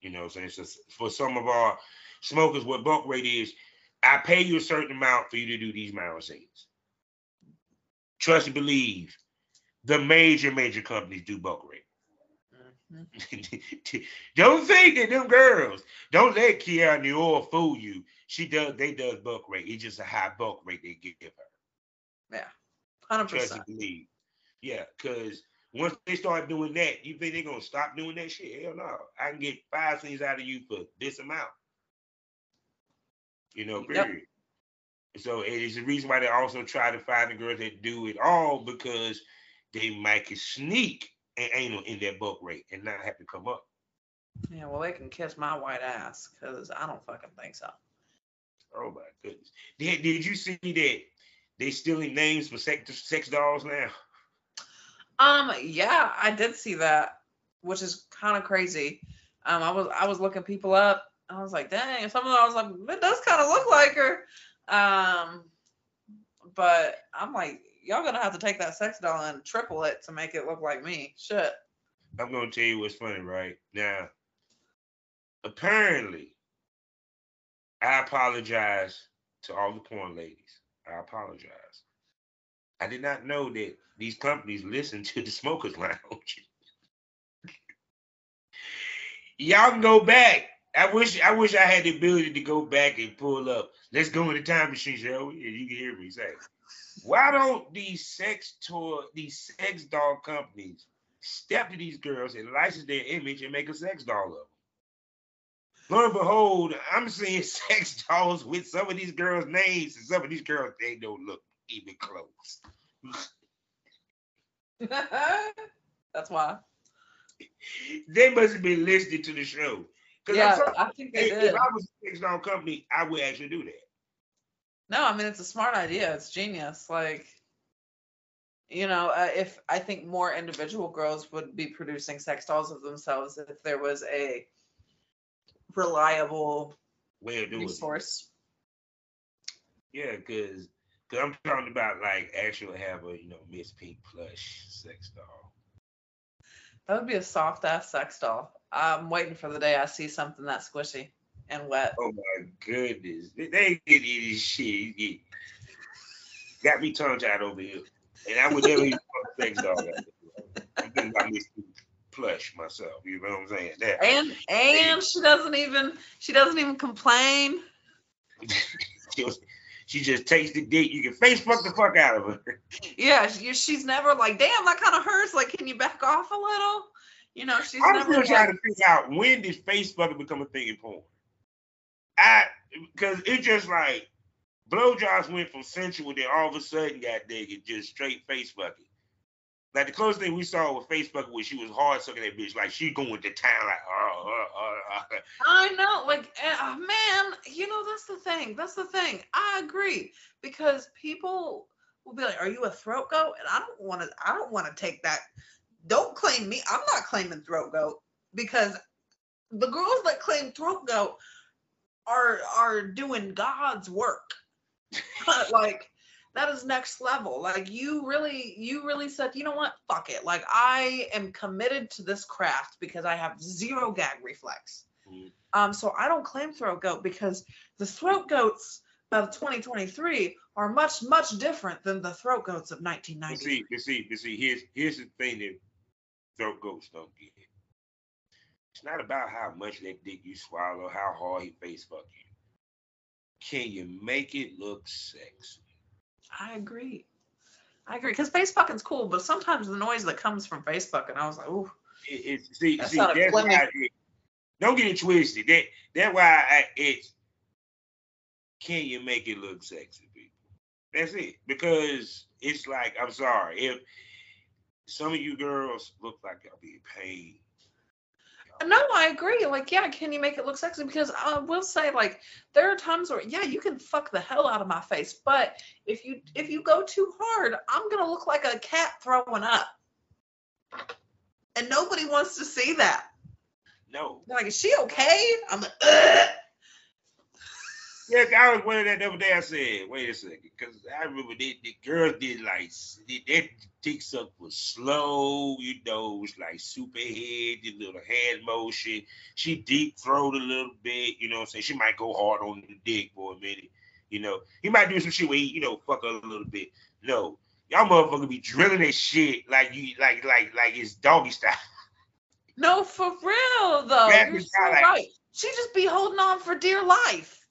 You know, so it's just for some of our smokers, what bulk rate is, I pay you a certain amount for you to do these of scenes. Trust and believe, the major major companies do bulk rate. (laughs) Don't think that them girls. Don't let Kira Noir fool you. She does. They does bulk rate. It's just a high bulk rate they give her. Yeah, hundred percent. Yeah, because once they start doing that, you think they're gonna stop doing that shit? Hell no. I can get five things out of you for this amount. You know, period. Yep. So it is the reason why they also try to find the girls that do it all because they might sneak anal in their bulk rate and not have to come up. Yeah, well, they can kiss my white ass because I don't fucking think so. Oh my goodness! Did Did you see that they stealing names for sex sex dolls now? Um, yeah, I did see that, which is kind of crazy. Um, I was I was looking people up. I was like, dang, some of them I was like, it does kind of look like her. Um, but I'm like, y'all gonna have to take that sex doll and triple it to make it look like me. Shit. I'm gonna tell you what's funny, right? Now, apparently, I apologize to all the porn ladies. I apologize. I did not know that these companies listen to the smokers (laughs) lounge. Y'all can go back. I wish I wish I had the ability to go back and pull up. Let's go in the time machine, shall we? And you can hear me say. Why don't these sex tour, these sex doll companies step to these girls and license their image and make a sex doll of them? Lo and behold, I'm seeing (laughs) sex dolls with some of these girls' names, and some of these girls they don't look even close. (laughs) That's why. They must have been listening to the show. Yeah, I think they if, did. If I was a sex doll company, I would actually do that. No, I mean it's a smart idea. It's genius. Like, you know, uh, if I think more individual girls would be producing sex dolls of themselves if there was a reliable way of doing resource. It. Yeah, because because I'm talking about like actually have a you know Miss Pink plush sex doll. That would be a soft ass sex doll. I'm waiting for the day I see something that squishy and. Oh my goodness. They get this shit. Got me tongue tied over here. And I would never even (laughs) sex dog. I'm thinking about Miss plush myself. You know what I'm saying? That. And and she doesn't even she doesn't even complain. (laughs) she, she just takes the dick. You can face fuck the fuck out of her. Yeah, she, she's never like, damn, that kind of hurts. Like, can you back off a little? You know, she's I'm never. still trying to figure out when did face fucking become a thing in porn. I because it just like blowjobs went from sensual, then all of a sudden got nigga just straight face fucking. Like the closest thing we saw with face fucking was she was hard sucking that bitch, like she going to town like. Uh, uh, uh, I know, like uh, man, you know that's the thing. That's the thing. I agree because people will be like, "Are you a throat goat?" And I don't want to. I don't want to take that. Don't claim me. I'm not claiming throat goat because the girls that claim throat goat are are doing God's work. (laughs) like that is next level. Like you really, you really said, you know what? Fuck it. Like I am committed to this craft because I have zero gag reflex. Mm-hmm. Um, so I don't claim throat goat because the throat goats of 2023 are much, much different than the throat goats of 1990. You see, you see, you see. Here's here's the thing that throat goats don't get. It's not about how much that dick you swallow, how hard he face fuck you. Can you make it look sexy? I agree. I agree because face fucking's cool, but sometimes the noise that comes from face fucking, I was like, ooh. It, it, see, That see, sounded that's why it, don't get it twisted. That that's why I, it's can you make it look sexy, people? That's it. Because it's like I'm sorry if some of you girls look like y'all being paid. No, I agree. Like, yeah, can you make it look sexy? Because I will say, like, there are times where, yeah, you can fuck the hell out of my face, but if you if you go too hard, I'm gonna look like a cat throwing up, and nobody wants to see that. No. They're like, is she okay? I'm like, Ugh. Yeah, I was wondering that the other day. I said, wait a second, because I remember the, the girls did like that dick suck was slow, you know, it was like super head, did little hand motion. She deep throat a little bit, you know what I'm saying? She might go hard on the dick for a minute, you know. He might do some shit where he, you know, fuck her a little bit. No. Y'all motherfucker be drilling that shit like you like like like it's doggy style. no, for real though. You're so like- right. She just be holding on for dear life.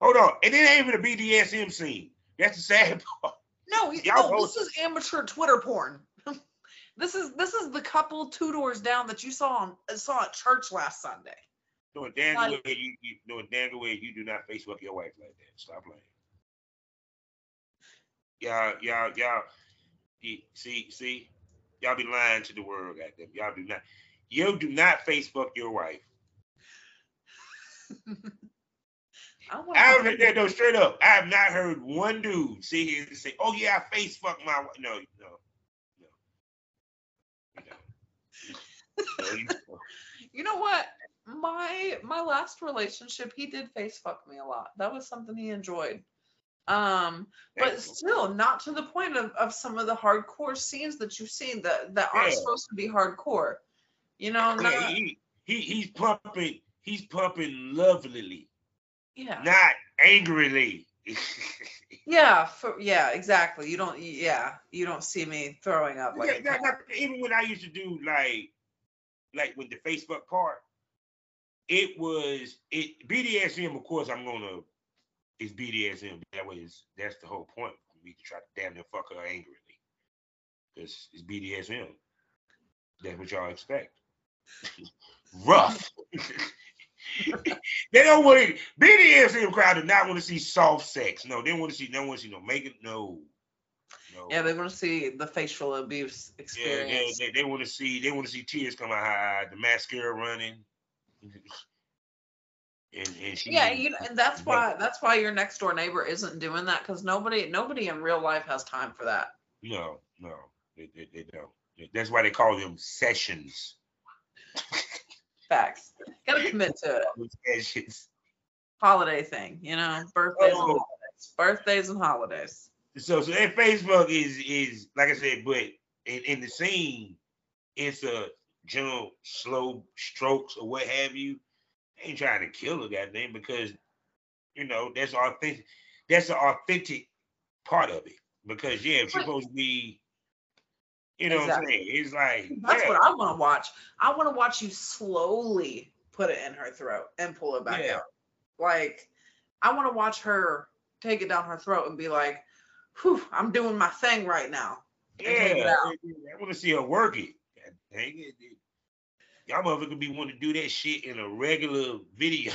Hold on. And it ain't even a BDSM scene. That's the sad (laughs) part. No, Y'all no, this is amateur Twitter porn. (laughs) this is this is the couple two doors down that you saw on saw at church last Sunday. Knowing damn Like- you, you knowing damn well you do not Facebook your wife like that. Stop playing. Y'all, y'all, y'all. See, see, y'all be lying to the world, goddamn. Y'all do not. You do not Facebook your wife. (laughs) I I don't that no straight up. I have not heard one dude sit here and say, "Oh yeah, I face fuck my wife." No, no, (laughs) no. no. You- know what? My my last relationship, he did face fuck me a lot. That was something he enjoyed. Um, but still not to the point of, of some of the hardcore scenes that you've seen that that aren't supposed to be hardcore. You know, Yeah, not, he, he he's pumping he's pumping lovelily, yeah. not angrily. (laughs) Yeah, for, yeah, exactly. You don't yeah, you don't see me throwing up like Yeah, cat. that- even when I used to do like like with the Facebook part, it was it BDSM. Of course, I'm gonna it's BDSM. That was that's the whole point for me to try to damn near fuck her angrily, because it's BDSM. That's what y'all expect. (laughs) Rough. (laughs) (laughs) they don't want it. BDSM crowd do not want to see soft sex. No, they want to see. They want to see no making. No. No. Yeah, they want to see the facial abuse Yeah, experience. they, they, want to see they want to see tears come out eye, the mascara running. (laughs) And, and she Yeah, you know, and that's why that's why your next door neighbor isn't doing that because nobody nobody in real life has time for that. no, no, they, they, they don't. That's why they call them sessions. (laughs) Facts. Gotta commit to it. Holiday thing, you know, birthdays and Oh. holidays. Birthdays and holidays. So so that Facebook is is like I said, but in, in the scene, it's a general slow strokes or what have you. They ain't trying to kill her, goddamn, because you know that's authentic. That's the authentic part of it. Because yeah, it's supposed to be, you know what I'm Exactly. saying? It's like That's yeah, what I want to watch. I want to watch you slowly put it in her throat and pull it back Yeah. out. Like, I want to watch her take it down her throat and be like, Whew, I'm doing my thing right now. and take it yeah. I want to see her work it. God dang it. Y'all motherfuckers be wanting to do that shit in a regular video.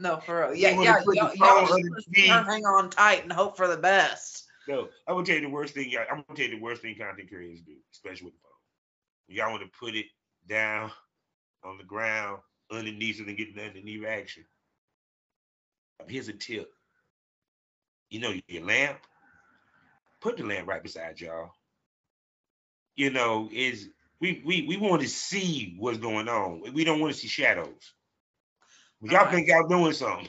No, for real. Yeah, yeah. Y'all, y'all just under wanna the see her knee. hang on tight and hope for the best. No, I'm gonna tell you the worst thing. Y'all, I'm gonna tell you the worst thing content creators do, especially with the phone. Y'all want to put it down on the ground underneath it and get underneath action. Here's a tip. You know your lamp. Put the lamp right beside y'all. You know, is we we we want to see what's going on. We don't want to see shadows. Y'all Alright. think y'all doing something.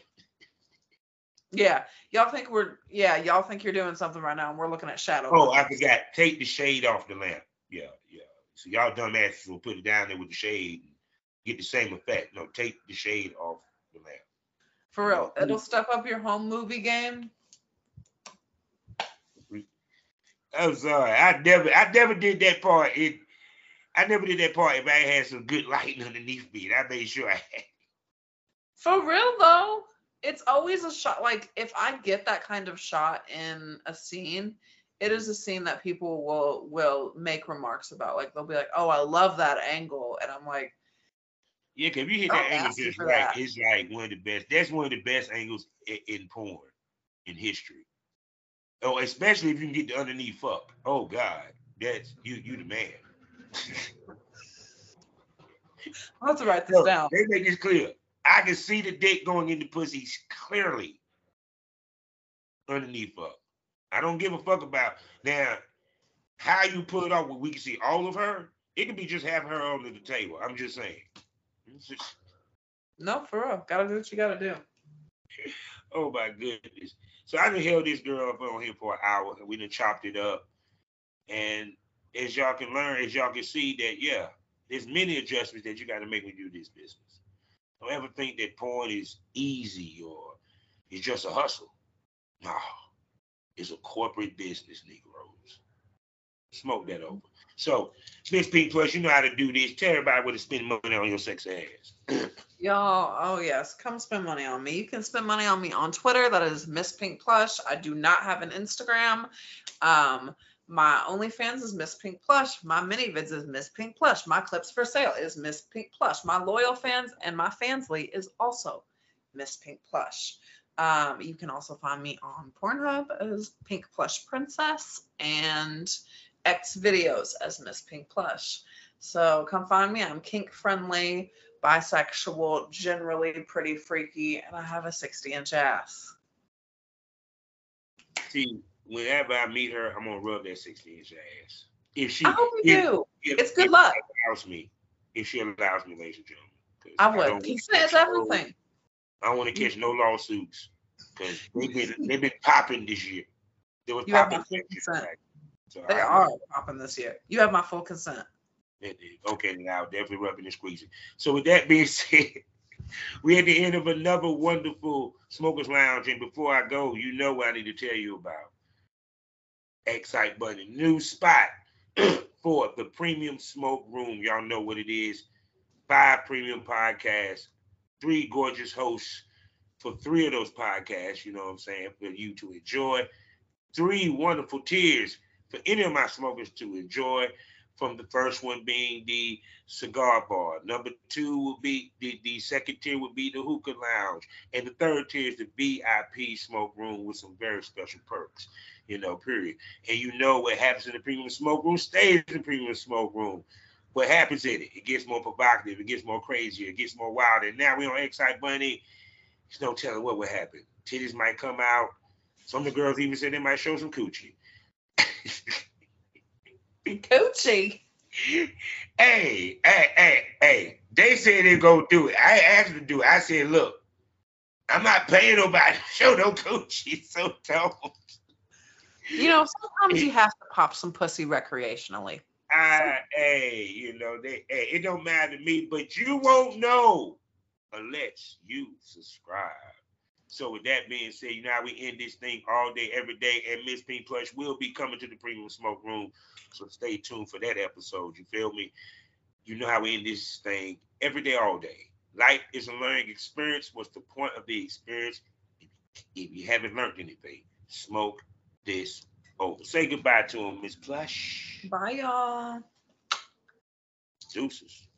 Yeah. Y'all think we're yeah, y'all think you're doing something right now and we're looking at shadow. Oh, I forgot. Take the shade off the lamp. Yeah, yeah. So y'all dumbasses will put it down there with the shade and get the same effect. No, take the shade off the lamp. For real. It'll step up your home movie game. I'm sorry. I never I never did that part. It I never did that part if I had some good lighting (laughs) underneath me. I made sure I had For real though, it's always a shot. Like if I get that kind of shot in a scene, it is a scene that people will will make remarks about. Like they'll be like, "Oh, I love that angle," and I'm like, Yeah, cause if you hit that angle just right, that. it's like one of the best. That's one of the best angles in, in porn in history. Oh, especially if you can get the underneath fuck. Oh God, that's you. You the man. (laughs) "I have to write this down." They make this clear. I can see the dick going into pussy clearly underneath fuck. I don't give a fuck about now how you pull it off. Where we can see all of her. It could be just having her under the table. I'm just saying. It's just- No, for real. Gotta do what you gotta do. (sighs) Oh my goodness. So I done held this girl up on here for an hour and we done chopped it up. And as y'all can learn, as y'all can see that, yeah, there's many adjustments that you got to make when you do this business. Don't ever think that porn is easy or it's just a hustle. No, it's a corporate business, Negroes. Smoke that over. So, Miss Pink Plush, you know how to do this. Tell everybody where to spend money on your sex ass. (clears throat) Y'all, oh yes, come spend money on me. You can spend money on me on Twitter. That is Miss Pink Plush. I do not have an Instagram. Um, my OnlyFans is Miss Pink Plush. My ManyVids is Miss Pink Plush. My Clips4Sale is Miss Pink Plush. My LoyalFans and my fansly is also Miss Pink Plush. Um, you can also find me on Pornhub as Pink Plush Princess and XVideos as Miss Pink Plush. So come find me. I'm kink friendly bisexual, generally pretty freaky, and I have a 60 inch ass. See, whenever I meet her, I'm gonna rub that 60 inch ass. If she I hope you if- do. if- It's good if luck. She allows me. If she allows me, ladies and gentlemen. I don't would. wanna Consent is catch no- everything. I don't want to catch no lawsuits because they've been (laughs) they've been popping this year. They were popping my full consent. right? So They I- are popping this year. You have my full consent. Okay, then I'll definitely rubbing and squeezing. So with that being (laughs) said, we're at the end of another wonderful Smokers Lounge. And before I go, you know what I need to tell you about. XSiteBunny, new spot (clears throat) for the premium smoke room. Y'all know what it is. Five premium podcasts, three gorgeous hosts for three of those podcasts, you know what I'm saying, for you to enjoy. Three wonderful tiers for any of my smokers to enjoy from the first one being the cigar bar. Number two will be the, the second tier would be the hookah lounge. And the third tier is the VIP smoke room with some very special perks, you know, period. And you know what happens in the premium smoke room stays in the premium smoke room. What happens in it? It gets more provocative, it gets more crazy, it gets more wild. And now we on XSiteBunny. There's no telling what would happen. Titties might come out. Some of the girls even said they might show some coochie. Coochie. (laughs) Hey, hey, hey, hey. They said they go do it. I asked them to do it. I said, look, I'm not paying nobody to show no coochie, so don't. You know, sometimes you have to pop some pussy recreationally. I, (laughs) ah, hey, you know, they, hey, it don't matter to me, but you won't know unless you subscribe. So with that being said, you know how we end this thing all day, every day, and Miss Pink Plush will be coming to the Premium Smoke Room. So stay tuned for that episode. You feel me? You know how we end this thing every day, all day. Life is a learning experience. What's the point of the experience? If you haven't learned anything, smoke this over. Say goodbye to him, Miss Plush. Bye, y'all. Deuces.